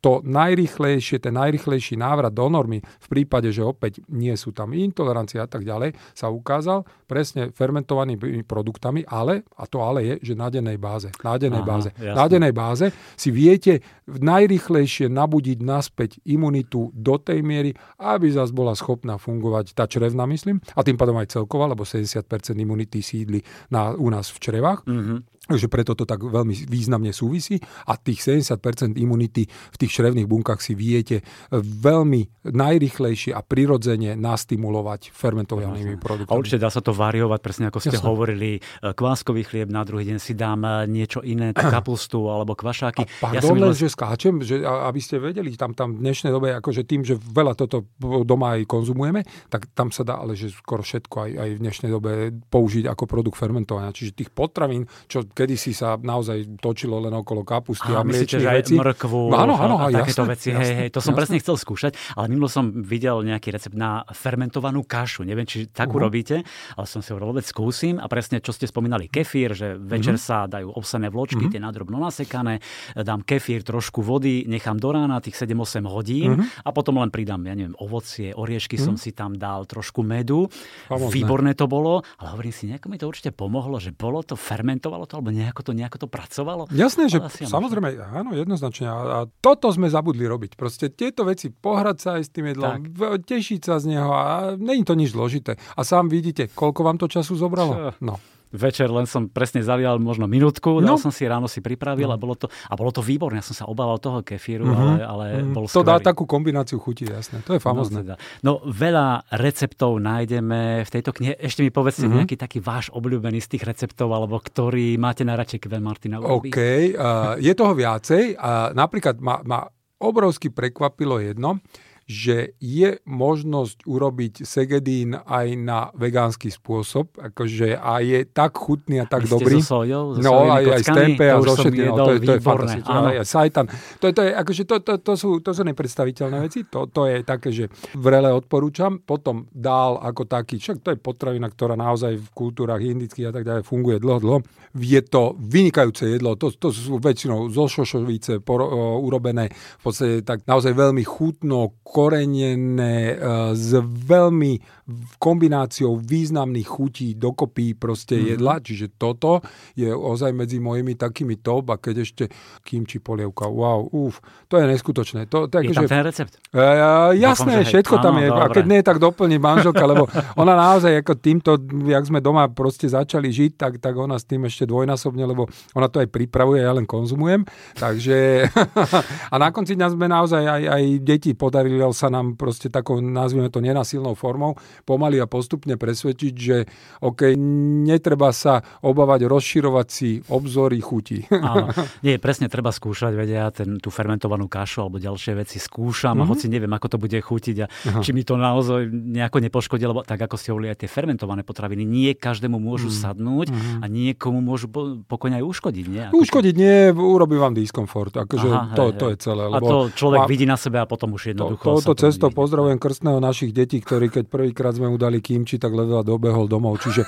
to najrychlejšie, ten najrychlejší návrat do normy v prípade, že opäť nie sú tam intolerancia a tak ďalej, sa ukázal presne fermentovanými produktami, ale, a to ale je, že na dennej báze. Na dennej báze. Na dennej báze si viete najrychlejšie nabudiť naspäť imunitu do tej miery, aby zase bola schopná fungovať tá črevna, myslím, a tým pádom aj celková, lebo 70% imunity sídli na, u nás v črevách. Mm-hmm. Takže preto to tak veľmi významne súvisí a tých 70% imunity v tých črevných bunkách si viete veľmi najrychlejšie a prirodzene nastimulovať fermentovanými produktami. A určite dá sa to variovať, presne ako ste Jasne. hovorili, e, kváskový chlieb, na druhý deň si dám e, niečo iné, kapustu alebo kvašáky. A pardon, ja len, že skáčem, že aby ste vedeli, tam, tam v dnešnej dobe, akože tým, že veľa toto doma aj konzumujeme, tak tam sa dá ale že skoro všetko aj, aj v dnešnej dobe použiť ako produkt fermentovania. Čiže tých potravín, čo kedysi sa naozaj točilo len okolo kapusty a, a mliečných vecí. mrkvu áno, áno, a, takéto jasné, veci. Jasné, hej, hej, to som jasné. presne chcel skúšať, ale minulo som videl nejaký recept na fermentovanú kašu. Neviem, či takú uh-huh. robíte, ale som si hovoril, vôbec skúsim. A presne, čo ste spomínali, kefír, že večer uh-huh. sa dajú obsané vločky, uh-huh. tie nadrobno nasekané, dám kefír, trošku vody, nechám do rána tých 7-8 hodín uh-huh. a potom len pridám, ja neviem, ovocie, oriešky uh-huh. som si tam dal, trošku medu. Famozne. Výborné to bolo, ale hovorím si, nejako mi to určite pomohlo, že bolo to, fermentovalo to, alebo nejako to, nejako to pracovalo? Jasné, že samozrejme, áno, jednoznačne. A, a toto sme zabudli robiť. Proste tieto veci, pohrať sa aj s tým jedlom, tak. tešiť sa z neho a není to nič zložité. A sám vidíte, koľko vám to času zobralo? Čo? No večer len som presne zalial možno minútku, dal no. som si, ráno si pripravil no. a bolo to, a bolo to výborné. Ja som sa obával toho kefíru, uh-huh. ale, ale uh-huh. bol To skvelý. dá takú kombináciu chutí, jasné. To je famozné. No, teda. no veľa receptov nájdeme v tejto knihe. Ešte mi povedzte uh-huh. nejaký taký váš obľúbený z tých receptov, alebo ktorý máte najradšej Kven Martina OK, uh, je toho viacej. Uh, napríklad ma, ma obrovsky prekvapilo jedno, že je možnosť urobiť segedín aj na vegánsky spôsob, akože a je tak chutný a tak dobrý. So sojou, so no, aj, aj s tempe a so všetkým. No, to, je, to je fantastické. Aj, sajtan. To, je, to, je, akože to, to, to, sú, to sú nepredstaviteľné veci. To, to je také, že vrele odporúčam. Potom dál ako taký, však to je potravina, ktorá naozaj v kultúrach indických a tak ďalej funguje dlho, dlho. Je to vynikajúce jedlo. To, to sú väčšinou zo šošovice por, uh, urobené v podstate tak naozaj veľmi chutno, zakorenené e, s veľmi kombináciou významných chutí dokopy proste mm-hmm. jedla, čiže toto je ozaj medzi mojimi takými top a keď ešte kimči polievka, wow, uf, to je neskutočné. To, tak, je tam že, ten recept? Uh, jasné, Dúfam, všetko hej. tam je, a keď nie, tak doplní manželka, lebo ona naozaj ako týmto, jak sme doma proste začali žiť, tak, tak ona s tým ešte dvojnásobne, lebo ona to aj pripravuje, ja len konzumujem, takže a na konci dňa sme naozaj aj, aj deti podarili sa nám proste takou, nazvime to nenasilnou formou, pomaly a postupne presvedčiť, že OK, netreba sa obávať rozširovať si obzory chutí. Áno. Nie, presne treba skúšať, vedia, ten, tú fermentovanú kašu alebo ďalšie veci skúšam mm-hmm. a mhm. hoci neviem, ako to bude chutiť a Aha. či mi to naozaj nejako nepoškodí, lebo tak ako ste hovorili, aj tie fermentované potraviny nie každému môžu mm. sadnúť mm. a niekomu môžu pokojne aj uškodiť. Nie? Ako uškodiť nie, urobí vám diskomfort. Akože Aha, to, hej, to je celé. Lebo a to človek má... vidí na sebe a potom už jednoducho. To, to, to cestou pozdravujem krstného našich detí, ktorí keď prvýkrát sme mu dali kimči, tak ledva dobehol domov. Čiže...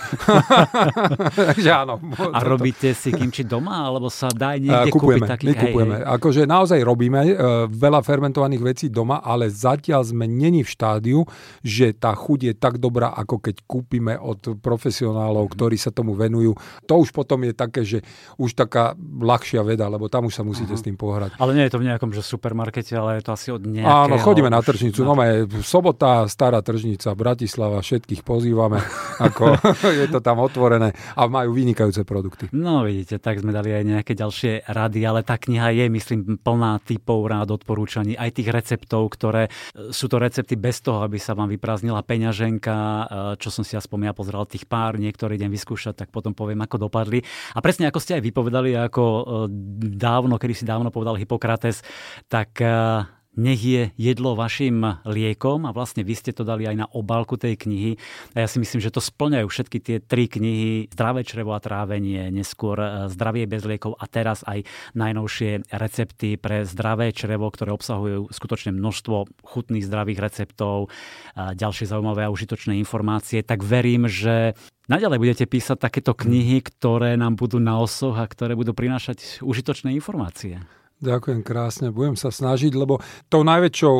Takže áno. A to... robíte si kimči doma, alebo sa dá niekde kupujeme, kúpiť taký? My kupujeme. Hej, hej. Akože naozaj robíme uh, veľa fermentovaných vecí doma, ale zatiaľ sme není v štádiu, že tá chuť je tak dobrá, ako keď kúpime od profesionálov, ktorí sa tomu venujú. To už potom je také, že už taká ľahšia veda, lebo tam už sa musíte uh-huh. s tým pohrať. Ale nie je to v nejakom že supermarkete, ale je to asi od nejakého... Áno, chodíme na tržnicu. No, sobota, stará tržnica, Bratislava, všetkých pozývame. Ako, je to tam otvorené a majú vynikajúce produkty. No vidíte, tak sme dali aj nejaké ďalšie rady, ale tá kniha je, myslím, plná typov, rád, odporúčaní, aj tých receptov, ktoré e, sú to recepty bez toho, aby sa vám vyprázdnila peňaženka, e, čo som si ja spomínal, pozeral tých pár, niektorý deň vyskúšať, tak potom poviem, ako dopadli. A presne ako ste aj vypovedali, ako e, dávno, kedy si dávno povedal Hippokrates, tak nech je jedlo vašim liekom a vlastne vy ste to dali aj na obálku tej knihy. A ja si myslím, že to splňajú všetky tie tri knihy. Zdravé črevo a trávenie, neskôr e, zdravie bez liekov a teraz aj najnovšie recepty pre zdravé črevo, ktoré obsahujú skutočne množstvo chutných zdravých receptov, a ďalšie zaujímavé a užitočné informácie. Tak verím, že Naďalej budete písať takéto knihy, ktoré nám budú na osoch a ktoré budú prinášať užitočné informácie. Ďakujem krásne, budem sa snažiť, lebo tou najväčšou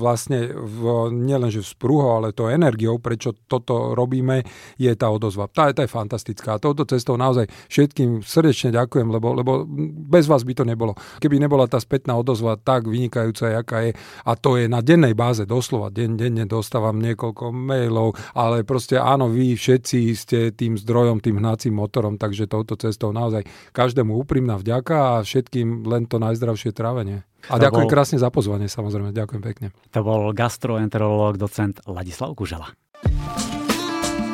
vlastne, v, nielenže vzprúhou, ale to energiou, prečo toto robíme, je tá odozva. Tá, tá je fantastická. A touto cestou naozaj všetkým srdečne ďakujem, lebo, lebo bez vás by to nebolo. Keby nebola tá spätná odozva tak vynikajúca, jaká je, a to je na dennej báze, doslova, deň, denne dostávam niekoľko mailov, ale proste áno, vy všetci ste tým zdrojom, tým hnacím motorom, takže touto cestou naozaj každému úprimná vďaka a všetkým len to najzdrav najzdravšie trávenie. A to ďakujem bol... krásne za pozvanie, samozrejme. Ďakujem pekne. To bol gastroenterológ, docent Ladislav Kužela.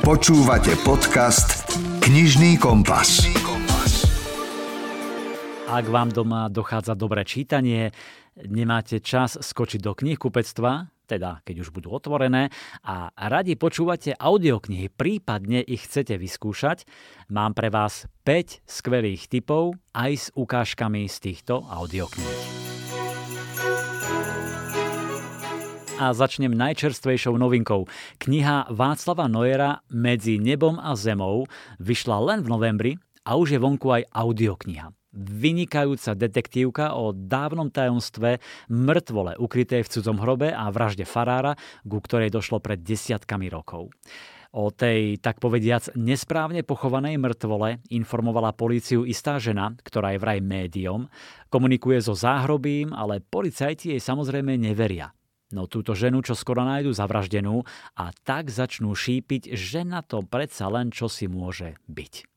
Počúvate podcast Knižný kompas. Ak vám doma dochádza dobré čítanie, nemáte čas skočiť do knihkupectva, teda keď už budú otvorené a radi počúvate audioknihy, prípadne ich chcete vyskúšať, mám pre vás 5 skvelých tipov aj s ukážkami z týchto audiokníh. A začnem najčerstvejšou novinkou. Kniha Václava Nojera Medzi nebom a zemou vyšla len v novembri a už je vonku aj audiokniha vynikajúca detektívka o dávnom tajomstve mŕtvole ukrytej v cudzom hrobe a vražde farára, ku ktorej došlo pred desiatkami rokov. O tej, tak povediac, nesprávne pochovanej mŕtvole informovala políciu istá žena, ktorá je vraj médium, komunikuje so záhrobím, ale policajti jej samozrejme neveria. No túto ženu čo skoro nájdu zavraždenú a tak začnú šípiť, že na to predsa len čo si môže byť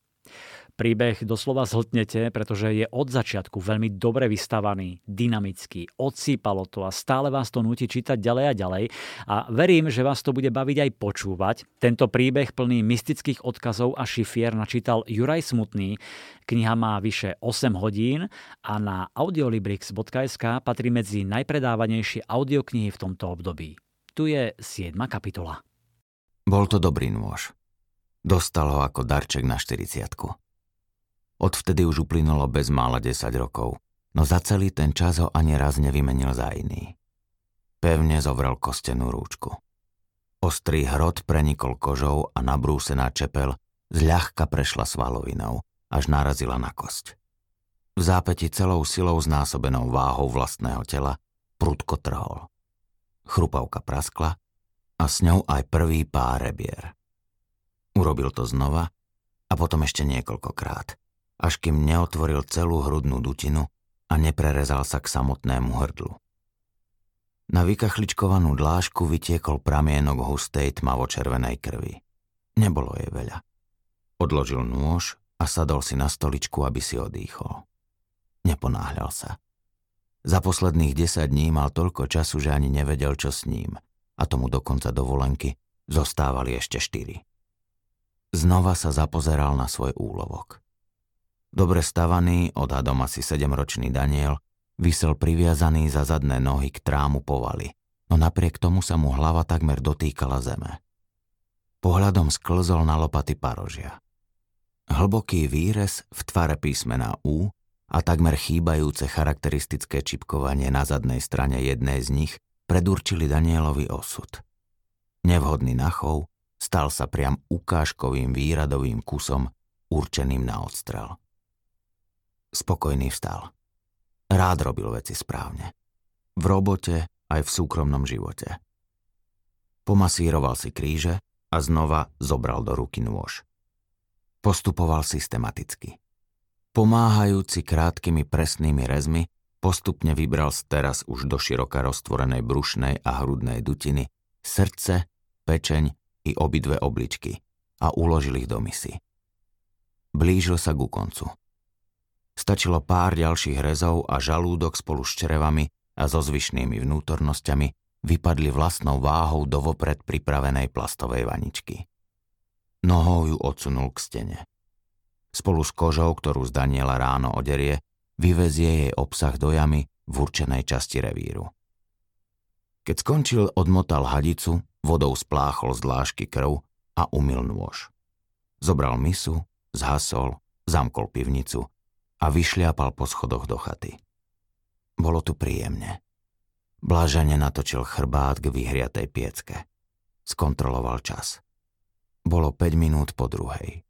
príbeh doslova zhltnete, pretože je od začiatku veľmi dobre vystavaný, dynamický, odsýpalo to a stále vás to nutí čítať ďalej a ďalej. A verím, že vás to bude baviť aj počúvať. Tento príbeh plný mystických odkazov a šifier načítal Juraj Smutný. Kniha má vyše 8 hodín a na audiolibrix.sk patrí medzi najpredávanejšie audioknihy v tomto období. Tu je 7. kapitola. Bol to dobrý nôž. Dostal ho ako darček na 40 Odvtedy už uplynulo bezmála 10 rokov, no za celý ten čas ho ani raz nevymenil za iný. Pevne zovrel kostenú rúčku. Ostrý hrot prenikol kožou a nabrúsená čepel zľahka prešla svalovinou, až narazila na kosť. V zápäti celou silou znásobenou váhou vlastného tela prudko trhol. Chrupavka praskla a s ňou aj prvý pár rebier. Urobil to znova a potom ešte niekoľkokrát – až kým neotvoril celú hrudnú dutinu a neprerezal sa k samotnému hrdlu. Na vykachličkovanú dlážku vytiekol pramienok hustej tmavo-červenej krvi. Nebolo jej veľa. Odložil nôž a sadol si na stoličku, aby si odýchol. Neponáhľal sa. Za posledných 10 dní mal toľko času, že ani nevedel, čo s ním. A tomu dokonca dovolenky zostávali ešte štyri. Znova sa zapozeral na svoj úlovok. Dobre stavaný, odhadom asi sedemročný Daniel, vysel priviazaný za zadné nohy k trámu povaly, no napriek tomu sa mu hlava takmer dotýkala zeme. Pohľadom sklzol na lopaty parožia. Hlboký výrez v tvare písmena U a takmer chýbajúce charakteristické čipkovanie na zadnej strane jednej z nich predurčili Danielovi osud. Nevhodný nachov stal sa priam ukážkovým výradovým kusom určeným na odstrel. Spokojný vstal. Rád robil veci správne. V robote aj v súkromnom živote. Pomasíroval si kríže a znova zobral do ruky nôž. Postupoval systematicky. Pomáhajúci krátkými presnými rezmi, postupne vybral z teraz už do široka roztvorenej brušnej a hrudnej dutiny srdce, pečeň i obidve obličky a uložil ich do misy. Blížil sa ku koncu. Stačilo pár ďalších rezov a žalúdok spolu s črevami a so zvyšnými vnútornosťami vypadli vlastnou váhou do vopred pripravenej plastovej vaničky. Nohou ju odsunul k stene. Spolu s kožou, ktorú z Daniela ráno oderie, vyvezie jej obsah do jamy v určenej časti revíru. Keď skončil, odmotal hadicu, vodou spláchol z dlážky krv a umil nôž. Zobral misu, zhasol, zamkol pivnicu a vyšliapal po schodoch do chaty. Bolo tu príjemne. Blážene natočil chrbát k vyhriatej piecke. Skontroloval čas. Bolo 5 minút po druhej.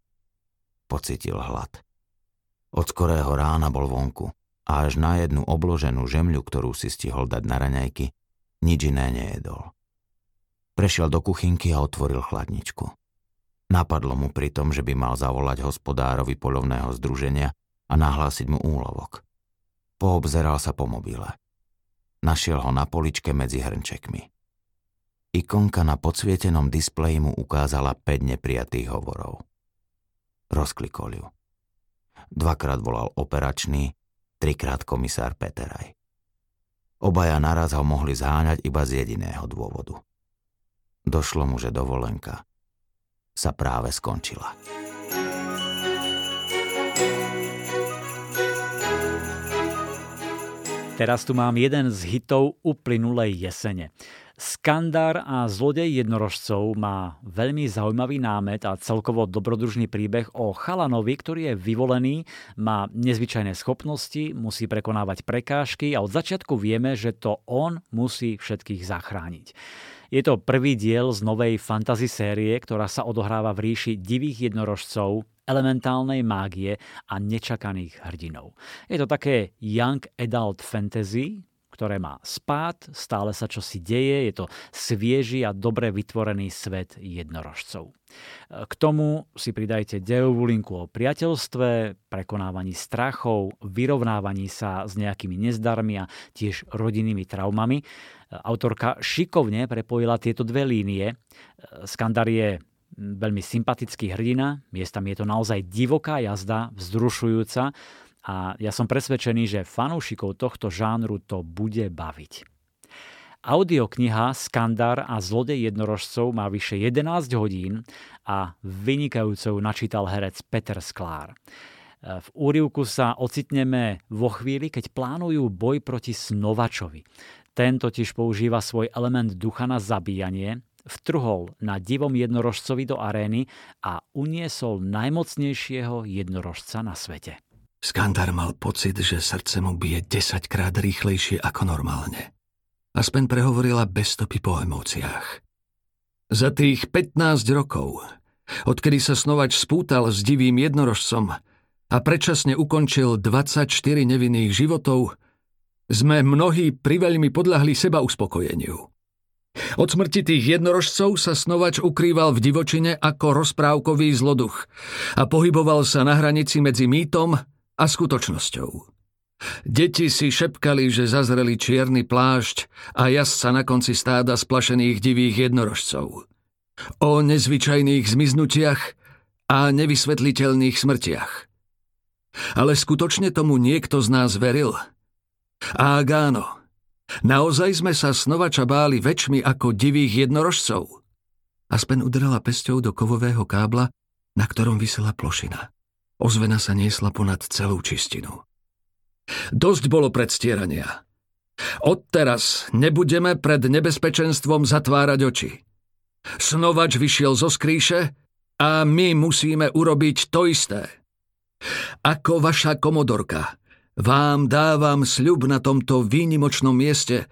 Pocitil hlad. Od skorého rána bol vonku a až na jednu obloženú žemľu, ktorú si stihol dať na raňajky, nič iné nejedol. Prešiel do kuchynky a otvoril chladničku. Napadlo mu pri tom, že by mal zavolať hospodárovi polovného združenia a nahlásiť mu úlovok. Poobzeral sa po mobile. Našiel ho na poličke medzi hrnčekmi. Ikonka na podsvietenom displeji mu ukázala 5 neprijatých hovorov. Rozklikol ju. Dvakrát volal operačný, trikrát komisár Peteraj. Obaja naraz ho mohli zháňať iba z jediného dôvodu. Došlo mu, že dovolenka sa práve skončila. Teraz tu mám jeden z hitov uplynulej jesene. Skandár a zlodej jednorožcov má veľmi zaujímavý námet a celkovo dobrodružný príbeh o chalanovi, ktorý je vyvolený, má nezvyčajné schopnosti, musí prekonávať prekážky a od začiatku vieme, že to on musí všetkých zachrániť. Je to prvý diel z novej fantasy série, ktorá sa odohráva v ríši divých jednorožcov, elementálnej mágie a nečakaných hrdinov. Je to také young adult fantasy, ktoré má spát, stále sa čo si deje, je to svieži a dobre vytvorený svet jednorožcov. K tomu si pridajte dejovú linku o priateľstve, prekonávaní strachov, vyrovnávaní sa s nejakými nezdarmi a tiež rodinnými traumami. Autorka šikovne prepojila tieto dve línie. Skandar je veľmi sympatický hrdina, miestami je to naozaj divoká jazda, vzrušujúca, a ja som presvedčený, že fanúšikov tohto žánru to bude baviť. Audiokniha Skandar a zlodej jednorožcov má vyše 11 hodín a vynikajúcou načítal herec Peter Sklár. V úrivku sa ocitneme vo chvíli, keď plánujú boj proti Snovačovi. Ten totiž používa svoj element ducha na zabíjanie, vtrhol na divom jednorožcovi do arény a uniesol najmocnejšieho jednorožca na svete. Skandar mal pocit, že srdce mu bije 10 krát rýchlejšie ako normálne. Aspen prehovorila bez stopy po emóciách. Za tých 15 rokov, odkedy sa snovač spútal s divým jednorožcom a predčasne ukončil 24 nevinných životov, sme mnohí priveľmi podľahli seba uspokojeniu. Od smrti tých jednorožcov sa snovač ukrýval v divočine ako rozprávkový zloduch a pohyboval sa na hranici medzi mýtom a skutočnosťou. Deti si šepkali, že zazreli čierny plášť a sa na konci stáda splašených divých jednorožcov. O nezvyčajných zmiznutiach a nevysvetliteľných smrtiach. Ale skutočne tomu niekto z nás veril? A áno, naozaj sme sa snovača báli väčšmi ako divých jednorožcov? Aspen udrela pesťou do kovového kábla, na ktorom vysela plošina. Ozvena sa niesla ponad celú čistinu. Dosť bolo predstierania. Odteraz nebudeme pred nebezpečenstvom zatvárať oči. Snovač vyšiel zo skríše a my musíme urobiť to isté. Ako vaša komodorka, vám dávam sľub na tomto výnimočnom mieste,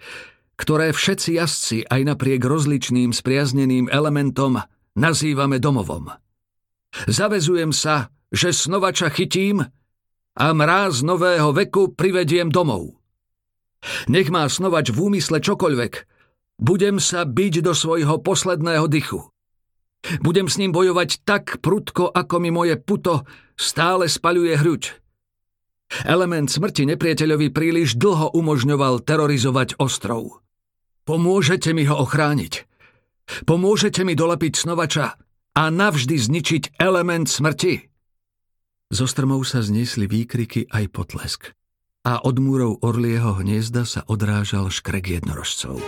ktoré všetci jazdci aj napriek rozličným spriazneným elementom nazývame domovom. Zavezujem sa, že snovača chytím a mráz nového veku privediem domov. Nech má snovač v úmysle čokoľvek, budem sa byť do svojho posledného dychu. Budem s ním bojovať tak prudko, ako mi moje puto stále spaľuje hruď. Element smrti nepriateľovi príliš dlho umožňoval terorizovať ostrov. Pomôžete mi ho ochrániť. Pomôžete mi dolepiť snovača a navždy zničiť element smrti. Zo strmov sa zniesli výkriky aj potlesk a od múrov orlieho hniezda sa odrážal škrek jednorožcov.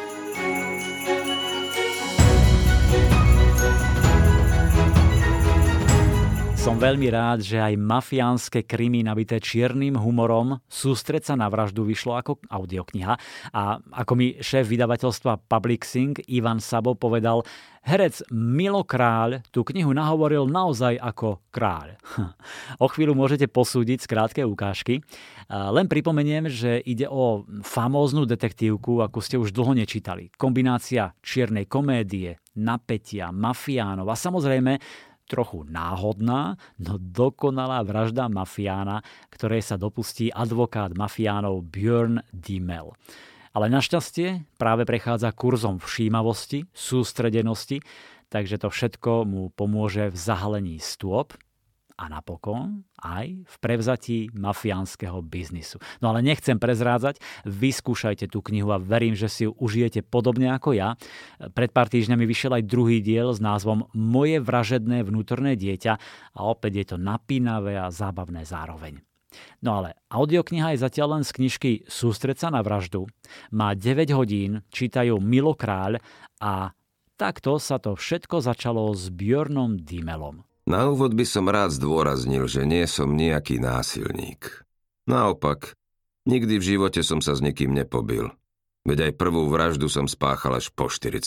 Som veľmi rád, že aj mafiánske krymy nabité čiernym humorom Sústreť sa na vraždu vyšlo ako audiokniha a ako mi šéf vydavateľstva Publixing Ivan Sabo povedal, herec Milo Kráľ tú knihu nahovoril naozaj ako kráľ. O chvíľu môžete posúdiť z krátke ukážky. Len pripomeniem, že ide o famóznu detektívku, ako ste už dlho nečítali. Kombinácia čiernej komédie, napätia, mafiánov a samozrejme trochu náhodná, no dokonalá vražda mafiána, ktorej sa dopustí advokát mafiánov Björn Dimmel. Ale našťastie práve prechádza kurzom všímavosti, sústredenosti, takže to všetko mu pomôže v zahalení stôp a napokon aj v prevzatí mafiánskeho biznisu. No ale nechcem prezrádzať, vyskúšajte tú knihu a verím, že si ju užijete podobne ako ja. Pred pár týždňami vyšiel aj druhý diel s názvom Moje vražedné vnútorné dieťa a opäť je to napínavé a zábavné zároveň. No ale audiokniha je zatiaľ len z knižky Sústreť sa na vraždu. Má 9 hodín, čítajú Milo Kráľ a takto sa to všetko začalo s Björnom Dimelom. Na úvod by som rád zdôraznil, že nie som nejaký násilník. Naopak, nikdy v živote som sa s nikým nepobil. Veď aj prvú vraždu som spáchal až po 40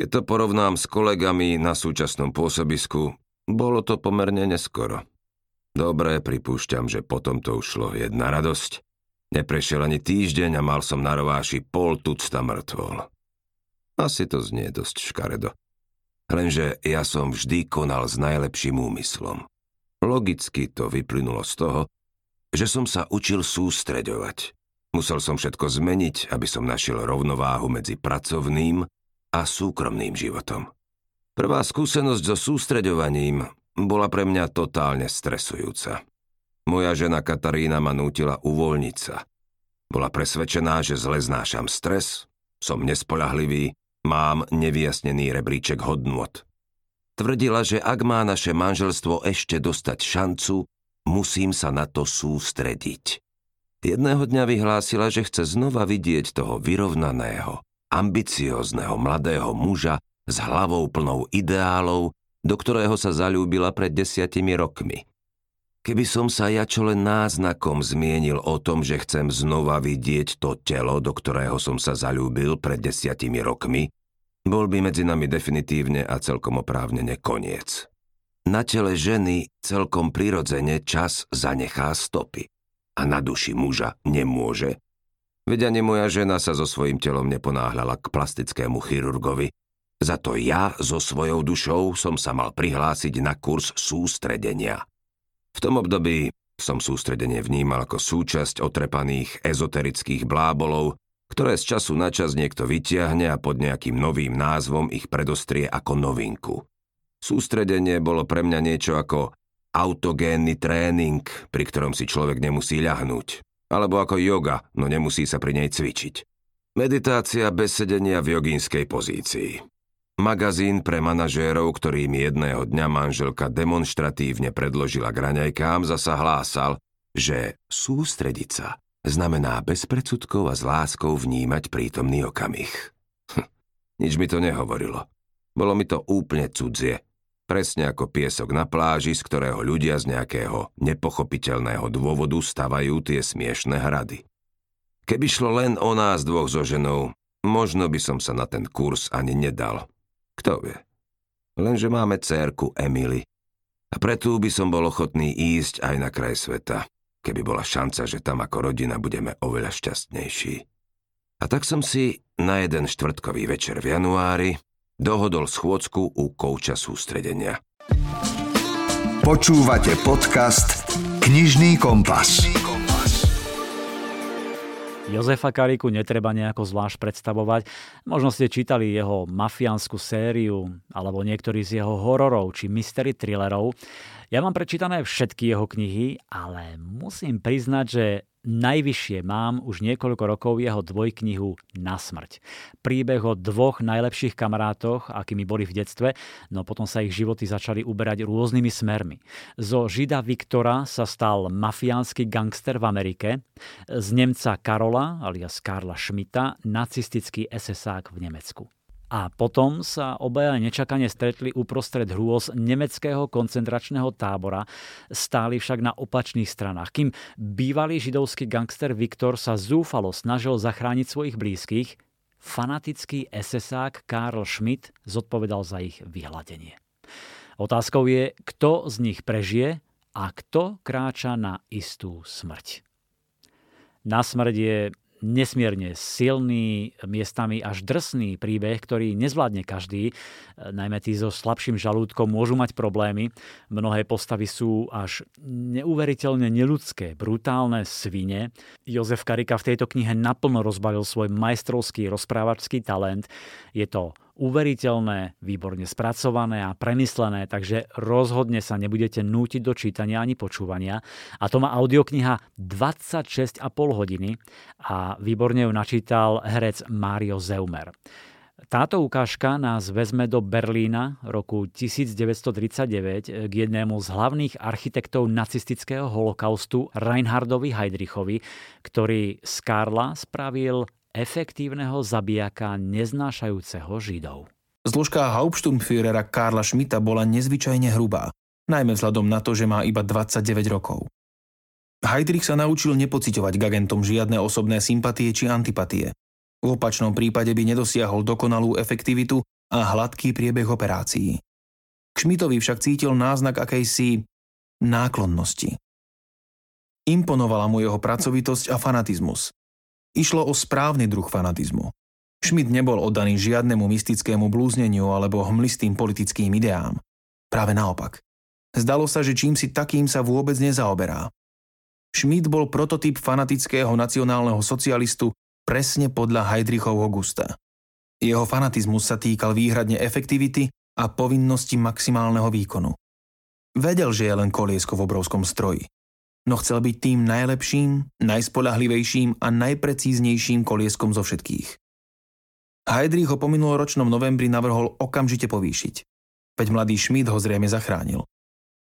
Keď to porovnám s kolegami na súčasnom pôsobisku, bolo to pomerne neskoro. Dobre, pripúšťam, že potom to ušlo jedna radosť. Neprešiel ani týždeň a mal som na rováši pol tucta mŕtvol. Asi to znie dosť škaredo. Lenže ja som vždy konal s najlepším úmyslom. Logicky to vyplynulo z toho, že som sa učil sústreďovať. Musel som všetko zmeniť, aby som našiel rovnováhu medzi pracovným a súkromným životom. Prvá skúsenosť so sústreďovaním bola pre mňa totálne stresujúca. Moja žena Katarína ma nútila uvoľniť sa. Bola presvedčená, že zle znášam stres, som nespolahlivý Mám nevyjasnený rebríček hodnot. Tvrdila, že ak má naše manželstvo ešte dostať šancu, musím sa na to sústrediť. Jedného dňa vyhlásila, že chce znova vidieť toho vyrovnaného, ambiciózneho mladého muža s hlavou plnou ideálov, do ktorého sa zalúbila pred desiatimi rokmi. Keby som sa ja čo len náznakom zmienil o tom, že chcem znova vidieť to telo, do ktorého som sa zalúbil pred desiatimi rokmi, bol by medzi nami definitívne a celkom oprávnene koniec. Na tele ženy celkom prirodzene čas zanechá stopy a na duši muža nemôže. Veď ani moja žena sa so svojím telom neponáhľala k plastickému chirurgovi, za to ja so svojou dušou som sa mal prihlásiť na kurz sústredenia. V tom období som sústredenie vnímal ako súčasť otrepaných ezoterických blábolov, ktoré z času na čas niekto vyťahne a pod nejakým novým názvom ich predostrie ako novinku. Sústredenie bolo pre mňa niečo ako autogénny tréning, pri ktorom si človek nemusí ľahnúť. Alebo ako yoga, no nemusí sa pri nej cvičiť. Meditácia bez sedenia v jogínskej pozícii. Magazín pre manažérov, ktorý mi jedného dňa manželka demonstratívne predložila k raňajkám, zasa hlásal, že sústrediť sa znamená bez predsudkov a s láskou vnímať prítomný okamih. Hm, nič mi to nehovorilo. Bolo mi to úplne cudzie. Presne ako piesok na pláži, z ktorého ľudia z nejakého nepochopiteľného dôvodu stavajú tie smiešné hrady. Keby šlo len o nás dvoch so ženou, možno by som sa na ten kurz ani nedal. Kto vie? Lenže máme cérku Emily. A preto by som bol ochotný ísť aj na kraj sveta keby bola šanca, že tam ako rodina budeme oveľa šťastnejší. A tak som si na jeden štvrtkový večer v januári dohodol schôdzku u kouča sústredenia. Počúvate podcast Knižný kompas. Jozefa Kariku netreba nejako zvlášť predstavovať. Možno ste čítali jeho mafiánsku sériu alebo niektorý z jeho hororov či mystery thrillerov. Ja mám prečítané všetky jeho knihy, ale musím priznať, že najvyššie mám už niekoľko rokov jeho dvojknihu Na smrť. Príbeh o dvoch najlepších kamarátoch, akými boli v detstve, no potom sa ich životy začali uberať rôznymi smermi. Zo žida Viktora sa stal mafiánsky gangster v Amerike, z Nemca Karola, alias Karla Schmidta, nacistický SSák v Nemecku. A potom sa obaja nečakane stretli uprostred hrôz nemeckého koncentračného tábora, stáli však na opačných stranách. Kým bývalý židovský gangster Viktor sa zúfalo snažil zachrániť svojich blízkych, fanatický SSák Karl Schmidt zodpovedal za ich vyhľadenie. Otázkou je, kto z nich prežije a kto kráča na istú smrť. Na smrť je nesmierne silný, miestami až drsný príbeh, ktorý nezvládne každý. Najmä tí so slabším žalúdkom môžu mať problémy. Mnohé postavy sú až neuveriteľne neludské, brutálne svine. Jozef Karika v tejto knihe naplno rozbalil svoj majstrovský rozprávačský talent. Je to uveriteľné, výborne spracované a premyslené, takže rozhodne sa nebudete nútiť do čítania ani počúvania. A to má audiokniha 26,5 hodiny a výborne ju načítal herec Mario Zeumer. Táto ukážka nás vezme do Berlína roku 1939 k jednému z hlavných architektov nacistického holokaustu Reinhardovi Heydrichovi, ktorý z Karla spravil efektívneho zabijaka neznášajúceho Židov. Zložka Hauptsturmführera Karla Schmidta bola nezvyčajne hrubá, najmä vzhľadom na to, že má iba 29 rokov. Heydrich sa naučil nepociťovať k agentom žiadne osobné sympatie či antipatie. V opačnom prípade by nedosiahol dokonalú efektivitu a hladký priebeh operácií. K Schmidtovi však cítil náznak akejsi náklonnosti. Imponovala mu jeho pracovitosť a fanatizmus. Išlo o správny druh fanatizmu. Schmidt nebol oddaný žiadnemu mystickému blúzneniu alebo hmlistým politickým ideám. Práve naopak. Zdalo sa, že čím si takým sa vôbec nezaoberá. Schmidt bol prototyp fanatického nacionálneho socialistu presne podľa Heidrichovho gusta. Jeho fanatizmus sa týkal výhradne efektivity a povinnosti maximálneho výkonu. Vedel, že je len koliesko v obrovskom stroji no chcel byť tým najlepším, najspolahlivejším a najprecíznejším kolieskom zo všetkých. Heidrich ho po minuloročnom novembri navrhol okamžite povýšiť. Veď mladý Schmidt ho zrejme zachránil.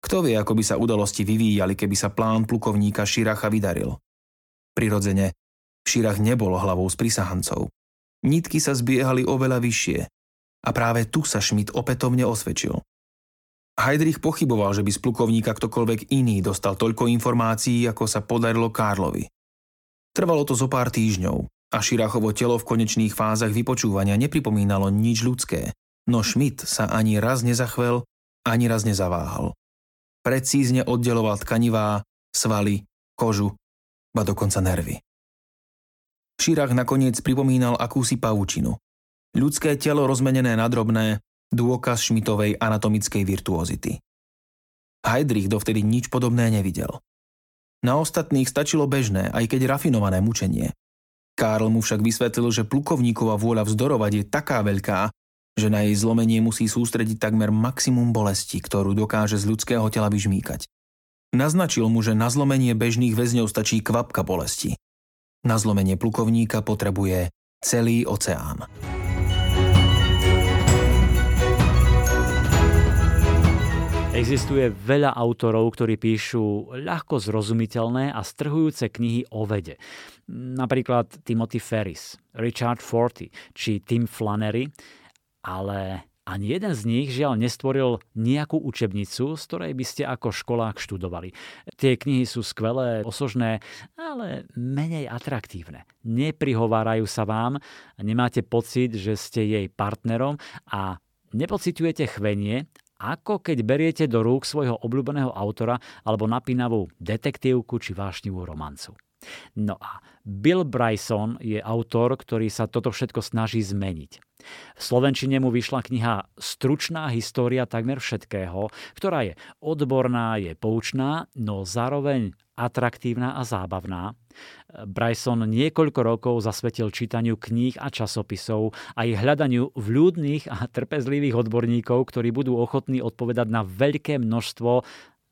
Kto vie, ako by sa udalosti vyvíjali, keby sa plán plukovníka Širacha vydaril. Prirodzene, Širach nebol hlavou s prisahancov. Nitky sa zbiehali oveľa vyššie. A práve tu sa Schmidt opätovne osvedčil. Heidrich pochyboval, že by z plukovníka ktokoľvek iný dostal toľko informácií, ako sa podarilo Karlovi. Trvalo to zo pár týždňov a Širachovo telo v konečných fázach vypočúvania nepripomínalo nič ľudské, no Schmidt sa ani raz nezachvel, ani raz nezaváhal. Precízne oddeloval tkanivá, svaly, kožu, ba dokonca nervy. Širach nakoniec pripomínal akúsi pavučinu. Ľudské telo rozmenené na drobné, dôkaz Šmitovej anatomickej virtuozity. Heidrich dovtedy nič podobné nevidel. Na ostatných stačilo bežné, aj keď rafinované mučenie. Karl mu však vysvetlil, že plukovníková vôľa vzdorovať je taká veľká, že na jej zlomenie musí sústrediť takmer maximum bolesti, ktorú dokáže z ľudského tela vyžmýkať. Naznačil mu, že na zlomenie bežných väzňov stačí kvapka bolesti. Na zlomenie plukovníka potrebuje celý oceán. Existuje veľa autorov, ktorí píšu ľahko zrozumiteľné a strhujúce knihy o vede. Napríklad Timothy Ferris, Richard Forty či Tim Flannery, ale ani jeden z nich žiaľ nestvoril nejakú učebnicu, z ktorej by ste ako školák študovali. Tie knihy sú skvelé, osožné, ale menej atraktívne. Neprihovárajú sa vám, nemáte pocit, že ste jej partnerom a nepociťujete chvenie ako keď beriete do rúk svojho obľúbeného autora alebo napínavú detektívku či vášnivú romancu. No a Bill Bryson je autor, ktorý sa toto všetko snaží zmeniť. V Slovenčine mu vyšla kniha Stručná história takmer všetkého, ktorá je odborná, je poučná, no zároveň atraktívna a zábavná. Bryson niekoľko rokov zasvetil čítaniu kníh a časopisov a ich hľadaniu vľúdnych a trpezlivých odborníkov, ktorí budú ochotní odpovedať na veľké množstvo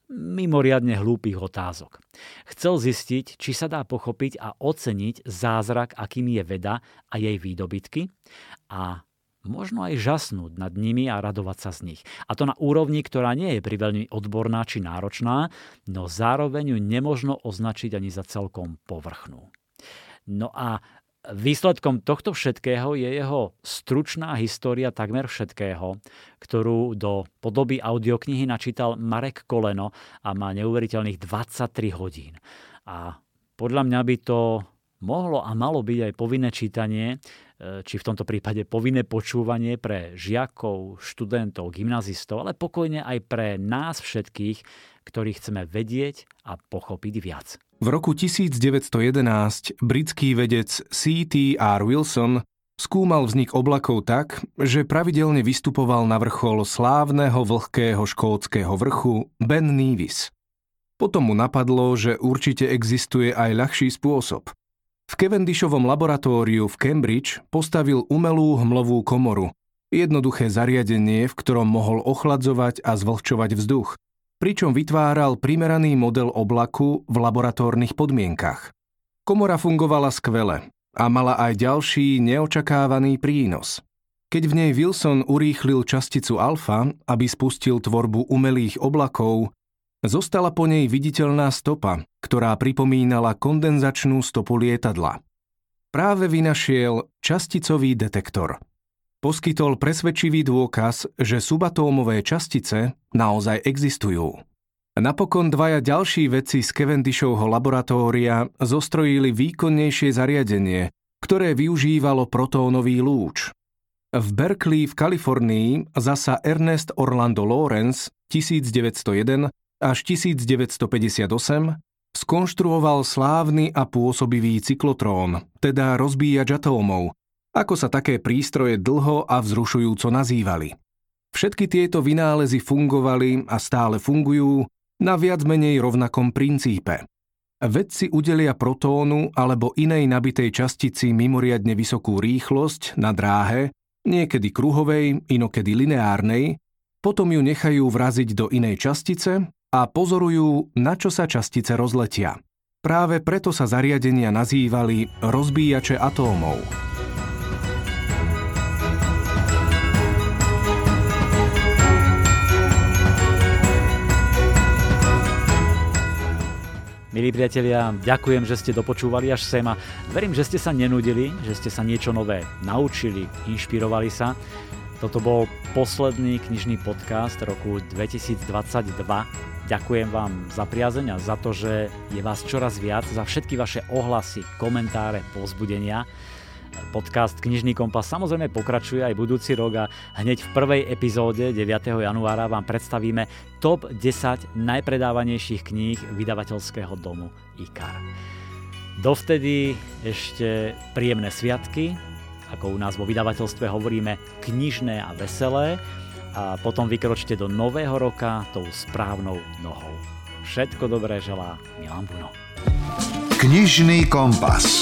mimoriadne hlúpých otázok. Chcel zistiť, či sa dá pochopiť a oceniť zázrak, akým je veda a jej výdobytky a možno aj žasnúť nad nimi a radovať sa z nich. A to na úrovni, ktorá nie je priveľmi odborná či náročná, no zároveň ju nemožno označiť ani za celkom povrchnú. No a Výsledkom tohto všetkého je jeho stručná história takmer všetkého, ktorú do podoby audioknihy načítal Marek Koleno a má neuveriteľných 23 hodín. A podľa mňa by to mohlo a malo byť aj povinné čítanie E, či v tomto prípade povinné počúvanie pre žiakov, študentov, gymnazistov, ale pokojne aj pre nás všetkých, ktorí chceme vedieť a pochopiť viac. V roku 1911 britský vedec C.T.R. Wilson skúmal vznik oblakov tak, že pravidelne vystupoval na vrchol slávneho vlhkého škótskeho vrchu Ben Nevis. Potom mu napadlo, že určite existuje aj ľahší spôsob. V Cavendishovom laboratóriu v Cambridge postavil umelú hmlovú komoru, jednoduché zariadenie, v ktorom mohol ochladzovať a zvlhčovať vzduch, pričom vytváral primeraný model oblaku v laboratórnych podmienkach. Komora fungovala skvele a mala aj ďalší neočakávaný prínos. Keď v nej Wilson urýchlil časticu alfa, aby spustil tvorbu umelých oblakov, Zostala po nej viditeľná stopa, ktorá pripomínala kondenzačnú stopu lietadla. Práve vynašiel časticový detektor. Poskytol presvedčivý dôkaz, že subatómové častice naozaj existujú. Napokon dvaja ďalší vedci z Cavendishovho laboratória zostrojili výkonnejšie zariadenie, ktoré využívalo protónový lúč. V Berkeley v Kalifornii zasa Ernest Orlando Lawrence 1901 až 1958 skonštruoval slávny a pôsobivý cyklotrón, teda rozbíjač atómov, ako sa také prístroje dlho a vzrušujúco nazývali. Všetky tieto vynálezy fungovali a stále fungujú na viac menej rovnakom princípe. Vedci udelia protónu alebo inej nabitej častici mimoriadne vysokú rýchlosť na dráhe, niekedy kruhovej, inokedy lineárnej, potom ju nechajú vraziť do inej častice a pozorujú, na čo sa častice rozletia. Práve preto sa zariadenia nazývali rozbíjače atómov. Milí priatelia, ďakujem, že ste dopočúvali až sem a verím, že ste sa nenudili, že ste sa niečo nové naučili, inšpirovali sa. Toto bol posledný knižný podcast roku 2022. Ďakujem vám za priazeň a za to, že je vás čoraz viac, za všetky vaše ohlasy, komentáre, pozbudenia. Podcast Knižný kompas samozrejme pokračuje aj budúci rok a hneď v prvej epizóde 9. januára vám predstavíme top 10 najpredávanejších kníh vydavateľského domu IKAR. Dovtedy ešte príjemné sviatky, ako u nás vo vydavateľstve hovoríme, knižné a veselé a potom vykročte do nového roka tou správnou nohou. Všetko dobré želá Milan Buno. Knižný kompas.